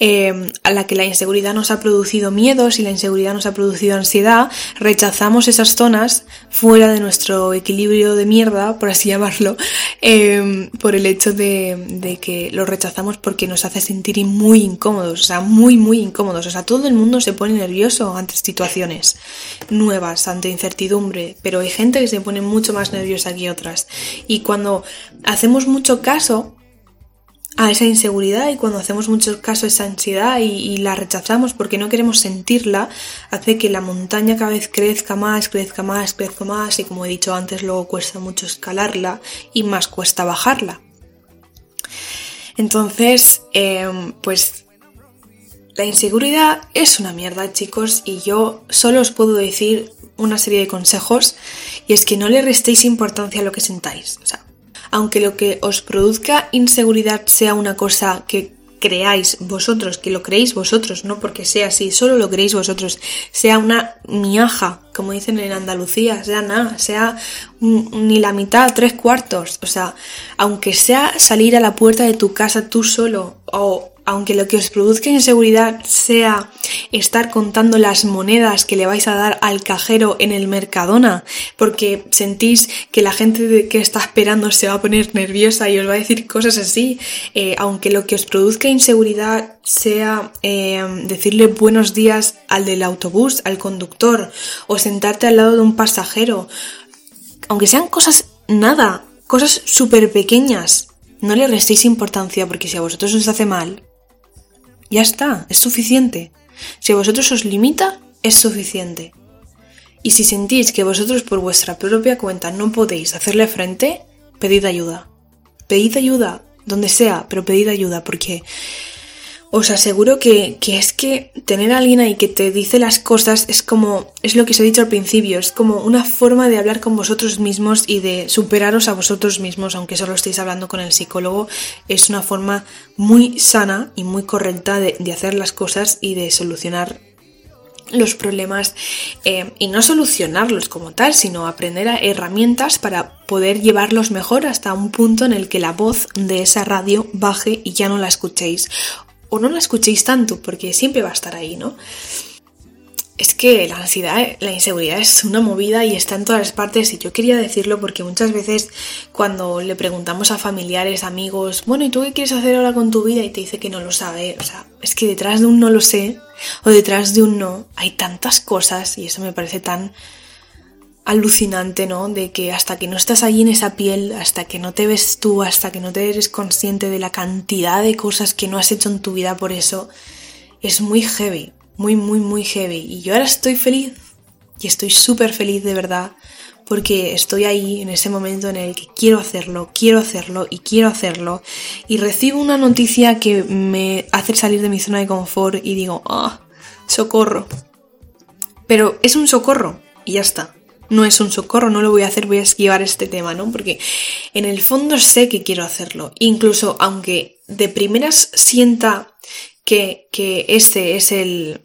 eh, a la que la inseguridad nos ha producido miedos y la inseguridad nos ha producido ansiedad, rechazamos esas zonas fuera de nuestro equilibrio de mierda, por así llamarlo, eh, por el hecho de, de que lo rechazamos porque nos hace sentir muy incómodos, o sea, muy, muy incómodos. O sea, todo el mundo se pone nervioso ante situaciones nuevas, ante incertidumbre, pero hay gente que se pone mucho más nerviosa que otras. Y cuando hacemos mucho caso a esa inseguridad y cuando hacemos mucho caso esa ansiedad y, la rechazamos porque no queremos sentirla, hace que la montaña cada vez crezca más, crezca más, crezca más y como he dicho antes, luego cuesta mucho escalarla y más cuesta bajarla. Entonces, em, pues la inseguridad es una mierda, chicos, y yo solo os puedo decir una serie de consejos y es que no le restéis importancia a lo que sea, aunque lo que os produzca inseguridad sea una cosa que creáis vosotros, que lo creéis vosotros, no porque sea así, solo lo creéis vosotros, sea una miaja, como dicen en Andalucía, sea nada, sea ni la mitad, tres cuartos, o sea, aunque sea salir a la puerta de tu casa tú solo, o aunque lo que os produzca inseguridad sea estar contando las monedas que le vais a dar al cajero en el Mercadona, porque sentís que la gente que está esperando se va a poner nerviosa y os va a decir cosas así, eh, aunque lo que os produzca inseguridad sea eh, decirle buenos días al del autobús, al conductor, o sentarte al lado de un pasajero, aunque sean cosas nada, cosas súper pequeñas, no le restéis importancia porque si a vosotros os hace mal, ya está, es suficiente. Si a vosotros os limita, es suficiente. Y si sentís que vosotros por vuestra propia cuenta no podéis hacerle frente, pedid ayuda. Pedid ayuda, donde sea, pero pedid ayuda, porque os aseguro que, que es que tener a alguien ahí que te dice las cosas es como, es lo que os he dicho al principio, es como una forma de hablar con vosotros mismos y de superaros a vosotros mismos, aunque solo estéis hablando con el psicólogo, es una forma muy sana y muy correcta de, de hacer las cosas y de solucionar los problemas eh, y no solucionarlos como tal, sino aprender a herramientas para poder llevarlos mejor hasta un punto en el que la voz de esa radio baje y ya no la escuchéis. O no la escuchéis tanto, porque siempre va a estar ahí, ¿no? Es que la ansiedad, la inseguridad es una movida y está en todas partes y yo quería decirlo porque muchas veces cuando le preguntamos a familiares, amigos, bueno, ¿y tú qué quieres hacer ahora con tu vida? Y te dice que no lo sabe. O sea, es que detrás de un no lo sé o detrás de un no hay tantas cosas y eso me parece tan alucinante, ¿no? De que hasta que no estás allí en esa piel, hasta que no te ves tú, hasta que no te eres consciente de la cantidad de cosas que no has hecho en tu vida por eso, es muy heavy, muy, muy, muy heavy. Y yo ahora estoy feliz y estoy súper feliz de verdad porque estoy ahí en ese momento en el que quiero hacerlo, quiero hacerlo y quiero hacerlo y recibo una noticia que me hace salir de mi zona de confort y digo, ah, socorro. Pero es un socorro y ya está. No es un socorro, no lo voy a hacer, voy a esquivar este tema, ¿no? Porque en el fondo sé que quiero hacerlo. Incluso aunque de primeras sienta que, que este es el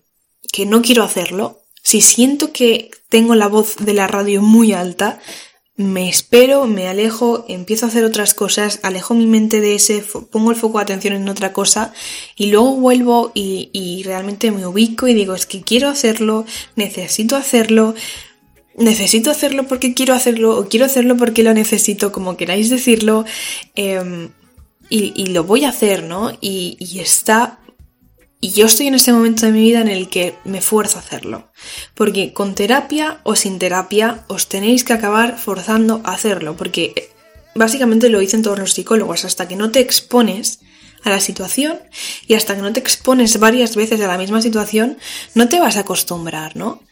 que no quiero hacerlo, si siento que tengo la voz de la radio muy alta, me espero, me alejo, empiezo a hacer otras cosas, alejo mi mente de ese, pongo el foco de atención en otra cosa y luego vuelvo y, y realmente me ubico y digo, es que quiero hacerlo, necesito hacerlo, necesito hacerlo porque quiero hacerlo o quiero hacerlo porque lo necesito, como queráis decirlo, y, y, lo voy a hacer, ¿no? Y, y está y yo estoy en ese momento de mi vida en el que me fuerzo a hacerlo. Porque con terapia o sin terapia os tenéis que acabar forzando a hacerlo. Porque eh, básicamente lo dicen todos los psicólogos. Hasta que no te expones a la situación y hasta que no te expones varias veces a la misma situación, no te vas a acostumbrar, ¿no?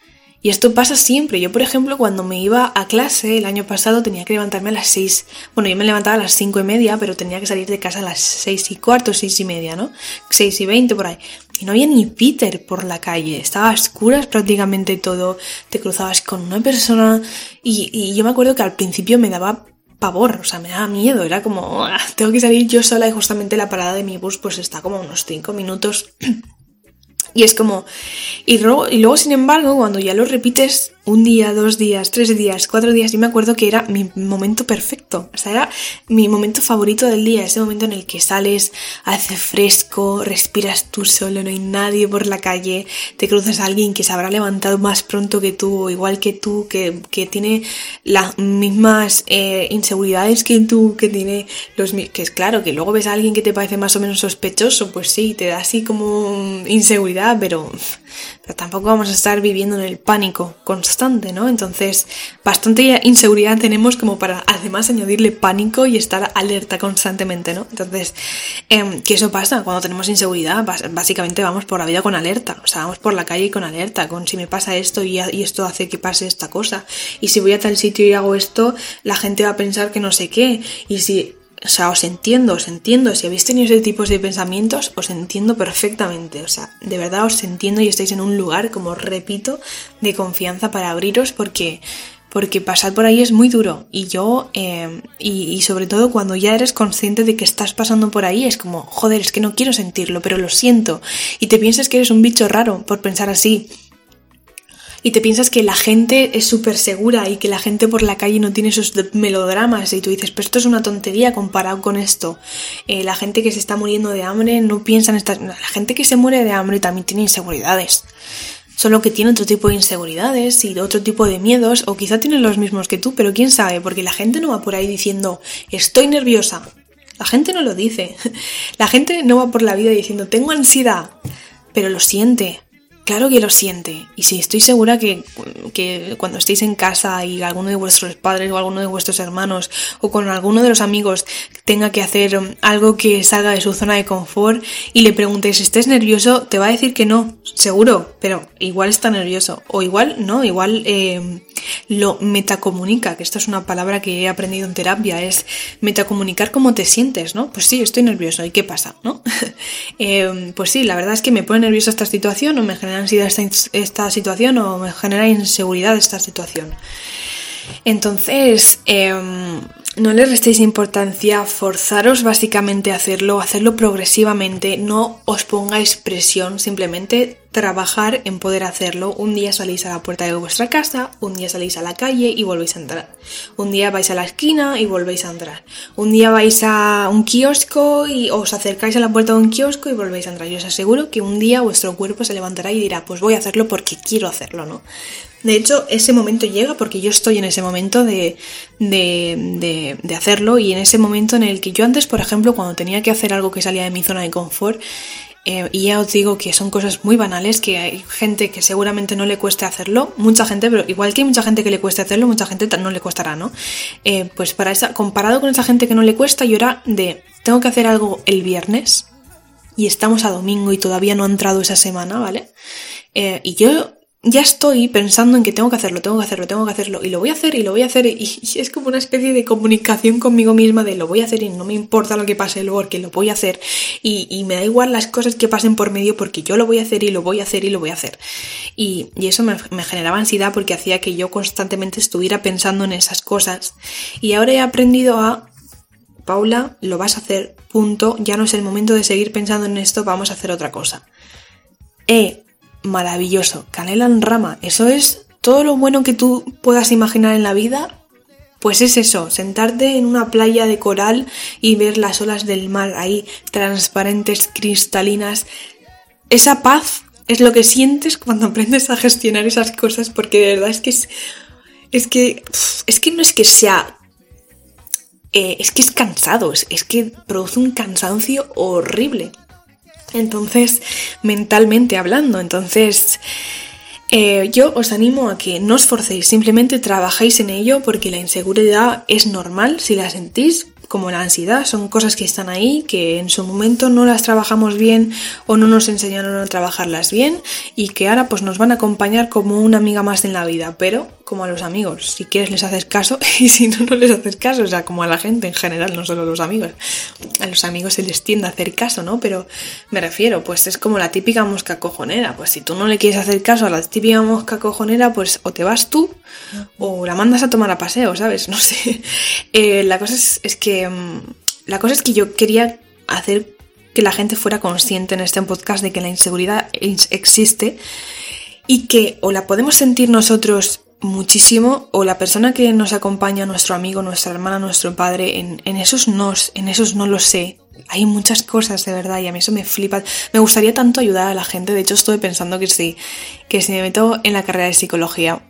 Y esto pasa siempre. Yo, por ejemplo, cuando me iba a clase el año pasado tenía que levantarme a las 6. Bueno, yo me levantaba a las 5 y media, pero tenía que salir de casa a las 6 y cuarto, 6 y media, ¿no? 6 y 20 por ahí. Y no había ni Peter por la calle. Estaba a oscuras prácticamente todo. Te cruzabas con una persona. Y, yo me acuerdo que al principio me daba pavor, o sea, me daba miedo. Era como, tengo que salir yo sola y justamente la parada de mi bus pues está como unos 5 minutos. Y es como, y luego, y luego, sin embargo, cuando ya lo repites un día, dos días, tres días, cuatro días, yo me acuerdo que era mi momento perfecto. O sea, era mi momento favorito del día, ese momento en el que sales, hace fresco, respiras tú solo, no hay nadie por la calle, te cruzas a alguien que se habrá levantado más pronto que tú, o igual que tú, que, que tiene las mismas eh, inseguridades que tú, que tiene los... que es claro, que luego ves a alguien que te parece más o menos sospechoso, pues sí, te da así como inseguridad, pero, pero tampoco vamos a estar viviendo en el pánico constante, ¿no? Entonces, bastante inseguridad tenemos como para además añadirle pánico y estar alerta constantemente, ¿no? Entonces, eh, ¿qué eso pasa cuando tenemos inseguridad? Básicamente vamos por la vida con alerta, o sea, vamos por la calle con alerta, con si me pasa esto y esto hace que pase esta cosa, y si voy a tal sitio y hago esto, la gente va a pensar que no sé qué, y si o sea, os entiendo, os entiendo. Si habéis tenido ese tipo de pensamientos, os entiendo perfectamente. O sea, de verdad os entiendo y estáis en un lugar, como repito, de confianza para abriros porque, porque pasar por ahí es muy duro. Y yo, eh, y, y, sobre todo cuando ya eres consciente de que estás pasando por ahí, es como, joder, es que no quiero sentirlo, pero lo siento. Y te piensas que eres un bicho raro por pensar así y te piensas que la gente es súper segura y que la gente por la calle no tiene esos melodramas y tú dices, pero esto es una tontería comparado con esto. Eh, la gente que se está muriendo de hambre no piensa en estas... La gente que se muere de hambre también tiene inseguridades. Solo que tiene otro tipo de inseguridades y otro tipo de miedos, o quizá tienen los mismos que tú, pero quién sabe, porque la gente no va por ahí diciendo, estoy nerviosa. La gente no lo dice. La gente no va por la vida diciendo, tengo ansiedad, pero lo siente, Claro que lo siente. Y sí, estoy segura que, que, cuando estéis en casa y alguno de vuestros padres o alguno de vuestros hermanos o con alguno de los amigos tenga que hacer algo que salga de su zona de confort y le preguntéis, ¿estés nervioso? Te va a decir que no, seguro, pero igual está nervioso. O igual, no, igual eh, lo metacomunica, que esto es una palabra que he aprendido en terapia, es metacomunicar cómo te sientes, ¿no? Pues sí, estoy nervioso. ¿Y qué pasa, no? eh, pues sí, la verdad es que me pone nerviosa esta situación o me genera ansiedad esta, esta situación o me genera inseguridad esta situación. Entonces, eh, no le restéis importancia, forzaros básicamente a hacerlo, hacerlo progresivamente, no os pongáis presión, simplemente trabajar en poder hacerlo. Un día salís a la puerta de vuestra casa, un día salís a la calle y volvéis a entrar. Un día vais a la esquina y volvéis a entrar. Un día vais a un kiosco y os acercáis a la puerta de un kiosco y volvéis a entrar. Yo os aseguro que un día vuestro cuerpo se levantará y dirá, pues voy a hacerlo porque quiero hacerlo, ¿no? De hecho, ese momento llega porque yo estoy en ese momento de, de, de, de, hacerlo y en ese momento en el que yo antes, por ejemplo, cuando tenía que hacer algo que salía de mi zona de confort, eh, y ya os digo que son cosas muy banales, que hay gente que seguramente no le cueste hacerlo, mucha gente, pero igual que hay mucha gente que le cueste hacerlo, mucha gente no le costará, ¿no? Eh, pues para esa, comparado con esa gente que no le cuesta, yo era de, tengo que hacer algo el viernes y estamos a domingo y todavía no ha entrado esa semana, ¿vale? Eh, y yo ya estoy pensando en que tengo que hacerlo, tengo que hacerlo, tengo que hacerlo, y lo voy a hacer, y lo voy a hacer, y, es como una especie de comunicación conmigo misma de lo voy a hacer y no me importa lo que pase luego, porque lo voy a hacer, y, me da igual las cosas que pasen por medio porque yo lo voy a hacer y lo voy a hacer y lo voy a hacer. Y, eso me, generaba ansiedad porque hacía que yo constantemente estuviera pensando en esas cosas. Y ahora he aprendido a Paula, lo vas a hacer, punto, ya no es el momento de seguir pensando en esto, vamos a hacer otra cosa. Maravilloso. Canela en rama. Eso es todo lo bueno que tú puedas imaginar en la vida. Pues es eso, sentarte en una playa de coral y ver las olas del mar ahí transparentes, cristalinas. Esa paz es lo que sientes cuando aprendes a gestionar esas cosas porque de verdad es que es, es que es que no es que sea eh, es que es cansado, es, es que produce un cansancio horrible. Entonces, mentalmente hablando, entonces... Eh, yo os animo a que no os forcéis, simplemente trabajéis en ello porque la inseguridad es normal si la sentís, como la ansiedad, son cosas que están ahí, que en su momento no las trabajamos bien o no nos enseñaron a trabajarlas bien y que ahora pues nos van a acompañar como una amiga más en la vida, pero como a los amigos, si quieres les haces caso y si no, no les haces caso, o sea, como a la gente en general, no solo a los amigos. A los amigos se les tiende a hacer caso, ¿no? Pero me refiero, pues es como la típica mosca cojonera, pues si tú no le quieres hacer caso a la típica mosca cojonera, pues o te vas tú o la mandas a tomar a paseo, ¿sabes? No sé. Eh, la cosa es, que Em, la cosa es que yo quería hacer que la gente fuera consciente en este podcast de que la inseguridad existe y que o la podemos sentir nosotros muchísimo o la persona que nos acompaña, nuestro amigo, nuestra hermana, nuestro padre, en, en esos nos, en esos no lo sé. Hay muchas cosas de verdad y a mí eso me flipa. Me gustaría tanto ayudar a la gente. De hecho, estoy pensando que sí, que si me meto en la carrera de psicología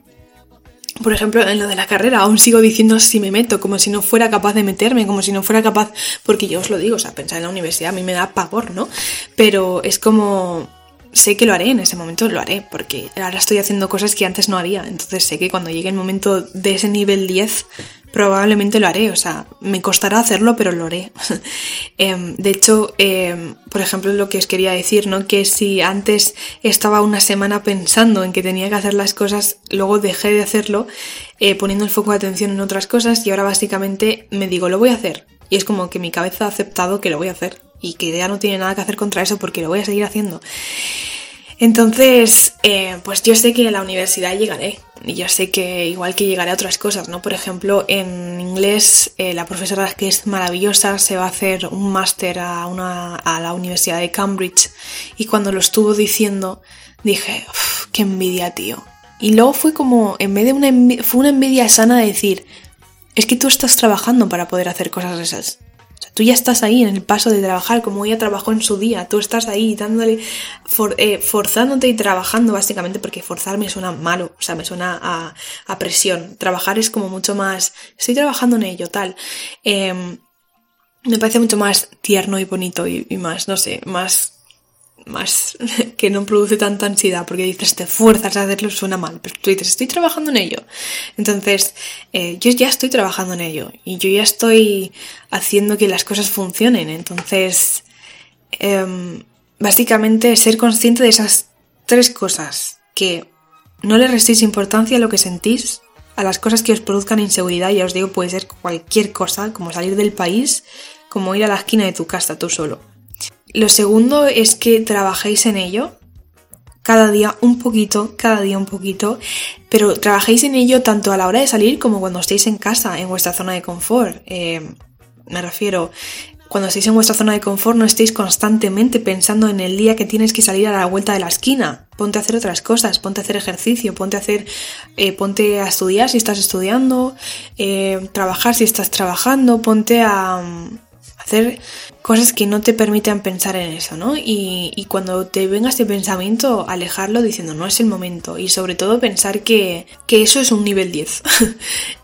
por ejemplo, en lo de la carrera, aún sigo diciendo si me meto, como si no fuera capaz de meterme, como si no fuera capaz, porque yo os lo digo, o sea, pensar en la universidad a mí me da pavor, ¿no? Pero es como, sé que lo haré, en ese momento lo haré, porque ahora estoy haciendo cosas que antes no haría, entonces sé que cuando llegue el momento de ese nivel 10 probablemente lo haré, o sea, me costará hacerlo, pero lo haré. Em, de hecho, em, por ejemplo, lo que os quería decir, ¿no? Que si antes estaba una semana pensando en que tenía que hacer las cosas, luego dejé de hacerlo, eh, poniendo el foco de atención en otras cosas, y ahora básicamente me digo, lo voy a hacer. Y es como que mi cabeza ha aceptado que lo voy a hacer, y que ya no tiene nada que hacer contra eso porque lo voy a seguir haciendo. Entonces, eh, pues yo sé que a la universidad llegaré y yo sé que igual que llegaré a otras cosas, ¿no? Por ejemplo, en inglés eh, la profesora que es maravillosa se va a hacer un máster a, a la Universidad de Cambridge y cuando lo estuvo diciendo dije, qué envidia, tío. Y luego fue como, en vez de una envidia, fue una envidia sana de decir, es que tú estás trabajando para poder hacer cosas esas. Tú ya estás ahí en el paso de trabajar como ella trabajó en su día. Tú estás ahí dándole, eh, forzándote y trabajando básicamente porque forzar me suena malo, o sea, me suena a, presión. Trabajar es como mucho más, estoy trabajando en ello, tal. Em, me parece mucho más tierno y bonito y más, no sé, más más que no produce tanta ansiedad porque dices te fuerzas a hacerlo suena mal pero tú dices estoy trabajando en ello. Entonces eh, yo ya estoy trabajando en ello y yo ya estoy haciendo que las cosas funcionen. Entonces em, básicamente ser consciente de esas tres cosas que no le restéis importancia a lo que sentís a las cosas que os produzcan inseguridad ya os digo puede ser cualquier cosa como salir del país como ir a la esquina de tu casa tú solo lo segundo es que trabajéis en ello. Cada día un poquito, cada día un poquito, pero trabajéis en ello tanto a la hora de salir como cuando estéis en casa, en vuestra zona de confort. Eh, me refiero, cuando estéis en vuestra zona de confort no estéis constantemente pensando en el día que tienes que salir a la vuelta de la esquina. Ponte a hacer otras cosas, ponte a hacer ejercicio, ponte a hacer, eh, ponte a estudiar si estás estudiando, eh, trabajar si estás trabajando, ponte a, cosas que no te permitan pensar en eso, ¿no? Y, cuando te venga este pensamiento, alejarlo diciendo no es el momento y sobre todo pensar que, eso es un nivel 10.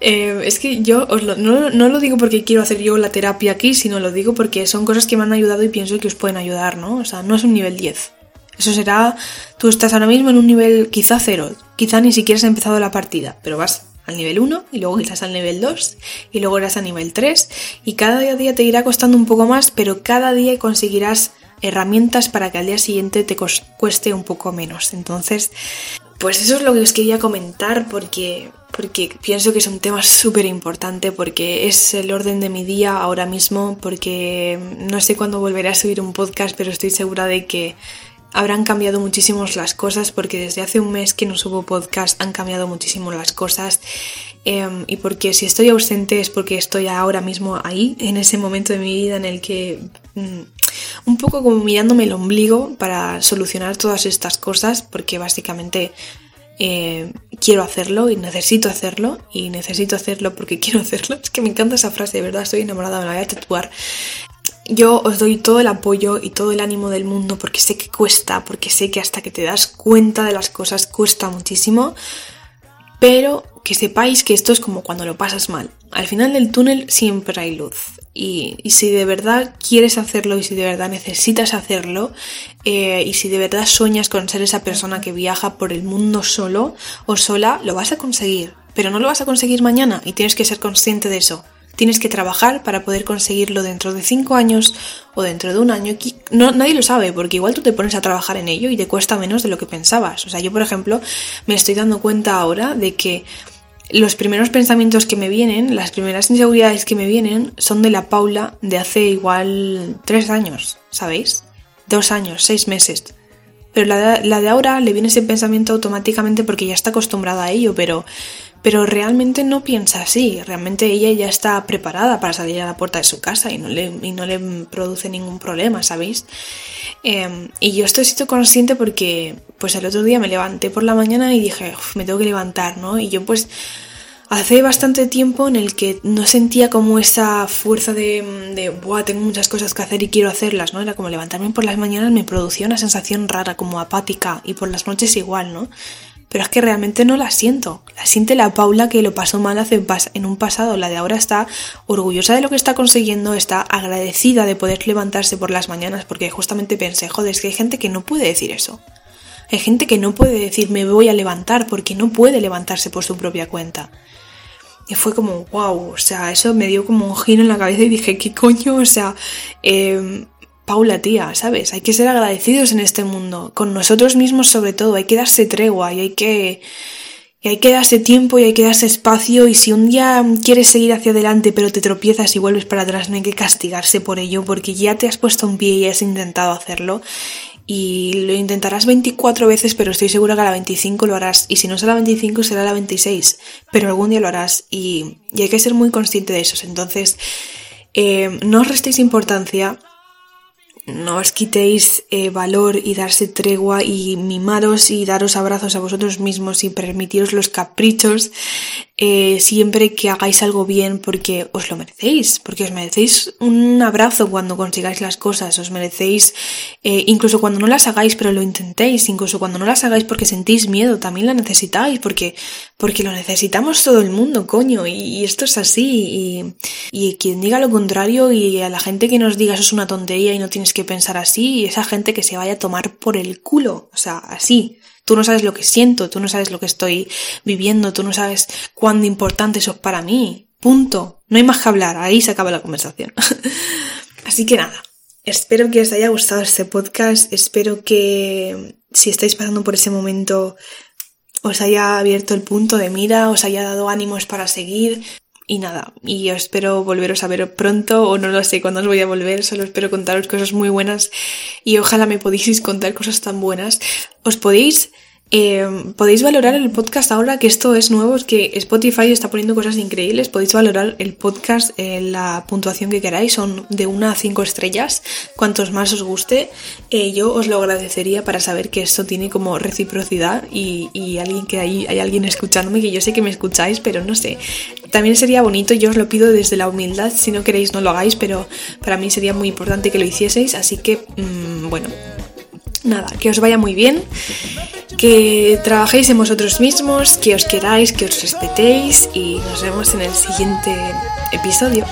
Eh, es que yo no, no, lo digo porque quiero hacer yo la terapia aquí, sino lo digo porque son cosas que me han ayudado y pienso que os pueden ayudar, ¿no? O sea, no es un nivel 10. Eso será, tú estás ahora mismo en un nivel quizá cero, quizá ni siquiera has empezado la partida, pero vas al nivel 1 y luego irás al nivel 2 y luego irás al nivel 3 y cada día te irá costando un poco más, pero cada día conseguirás herramientas para que al día siguiente te cueste un poco menos. Entonces, pues eso es lo que os quería comentar porque, porque pienso que es un tema súper importante, porque es el orden de mi día ahora mismo, porque no sé cuándo volveré a subir un podcast, pero estoy segura de que habrán cambiado muchísimo las cosas, porque desde hace un mes que no subo podcast han cambiado muchísimo las cosas. Em, y porque si estoy ausente es porque estoy ahora mismo ahí, en ese momento de mi vida en el que mm, un poco como mirándome el ombligo para solucionar todas estas cosas, porque básicamente eh, quiero hacerlo y necesito hacerlo, y necesito hacerlo porque quiero hacerlo. Es que me encanta esa frase, de verdad, estoy enamorada, me la voy a tatuar. Yo os doy todo el apoyo y todo el ánimo del mundo porque sé que cuesta, porque sé que hasta que te das cuenta de las cosas cuesta muchísimo, pero que sepáis que esto es como cuando lo pasas mal. Al final del túnel siempre hay luz. Y, si de verdad quieres hacerlo y si de verdad necesitas hacerlo eh, y si de verdad sueñas con ser esa persona que viaja por el mundo solo o sola, lo vas a conseguir. Pero no lo vas a conseguir mañana y tienes que ser consciente de eso. Tienes que trabajar para poder conseguirlo dentro de cinco años o dentro de un año. Nadie lo sabe, porque igual tú te pones a trabajar en ello y te cuesta menos de lo que pensabas. O sea, yo, por ejemplo, me estoy dando cuenta ahora de que los primeros pensamientos que me vienen, las primeras inseguridades que me vienen, son de la Paula de hace igual tres años, ¿sabéis? Dos años, seis meses. Pero la la de ahora le viene ese pensamiento automáticamente porque ya está acostumbrada a ello, pero pero realmente no piensa así, realmente ella ya está preparada para salir a la puerta de su casa y no le, no le produce ningún problema, ¿sabéis? Em, y yo estoy siendo consciente porque pues el otro día me levanté por la mañana y dije, me tengo que levantar, ¿no? Y yo pues hace bastante tiempo en el que no sentía como esa fuerza de, de Buah, tengo muchas cosas que hacer y quiero hacerlas, ¿no? Era como levantarme por las mañanas me producía una sensación rara, como apática, y por las noches igual, ¿no? Pero es que realmente no la siento. La siente la Paula que lo pasó mal hace en un pasado. La de ahora está orgullosa de lo que está consiguiendo, está agradecida de poder levantarse por las mañanas, porque justamente pensé, joder, es que hay gente que no puede decir eso. Hay gente que no puede decir me voy a levantar porque no puede levantarse por su propia cuenta. Y fue como, wow, o sea, eso me dio como un giro en la cabeza y dije, ¿qué coño? O sea, eh, Paula, tía, ¿sabes? Hay que ser agradecidos en este mundo, con nosotros mismos sobre todo, hay que darse tregua y hay que... Y hay que darse tiempo y hay que darse espacio. Y si un día quieres seguir hacia adelante pero te tropiezas y vuelves para atrás no hay que castigarse por ello porque ya te has puesto un pie y has intentado hacerlo. Y lo intentarás 24 veces pero estoy segura que a la 25 lo harás. Y si no será la 25 será la 26 pero algún día lo harás. Y, hay que ser muy consciente de eso. Entonces eh, no os restéis importancia no os quitéis eh, valor y darse tregua y mimaros y daros abrazos a vosotros mismos y permitiros los caprichos eh, siempre que hagáis algo bien porque os lo merecéis, porque os merecéis un abrazo cuando consigáis las cosas, os merecéis eh, incluso cuando no las hagáis pero lo intentéis, incluso cuando no las hagáis porque sentís miedo, también la necesitáis porque, porque lo necesitamos todo el mundo, coño, y, esto es así y, y, quien diga lo contrario y a la gente que nos diga eso es una tontería y no tienes que pensar así y esa gente que se vaya a tomar por el culo, o sea, así. Tú no sabes lo que siento, tú no sabes lo que estoy viviendo, tú no sabes cuán importante eso es para mí. Punto. No hay más que hablar, ahí se acaba la conversación. Así que nada, espero que os haya gustado este podcast, espero que si estáis pasando por ese momento os haya abierto el punto de mira, os haya dado ánimos para seguir, y nada, y espero volveros a ver pronto o no lo sé cuándo os voy a volver, solo espero contaros cosas muy buenas y ojalá me podéis contar cosas tan buenas. Os podéis eh, podéis valorar el podcast ahora que esto es nuevo, es que Spotify está poniendo cosas increíbles. Podéis valorar el podcast en la puntuación que queráis, son de una a cinco estrellas, cuantos más os guste. Eh, yo os lo agradecería para saber que esto tiene como reciprocidad y, alguien que hay, hay alguien escuchándome, que yo sé que me escucháis, pero no sé. También sería bonito, yo os lo pido desde la humildad, si no queréis no lo hagáis, pero para mí sería muy importante que lo hicieseis, así que, mm, bueno, nada, que os vaya muy bien que trabajéis en vosotros mismos, que os queráis, que os respetéis y nos vemos en el siguiente episodio.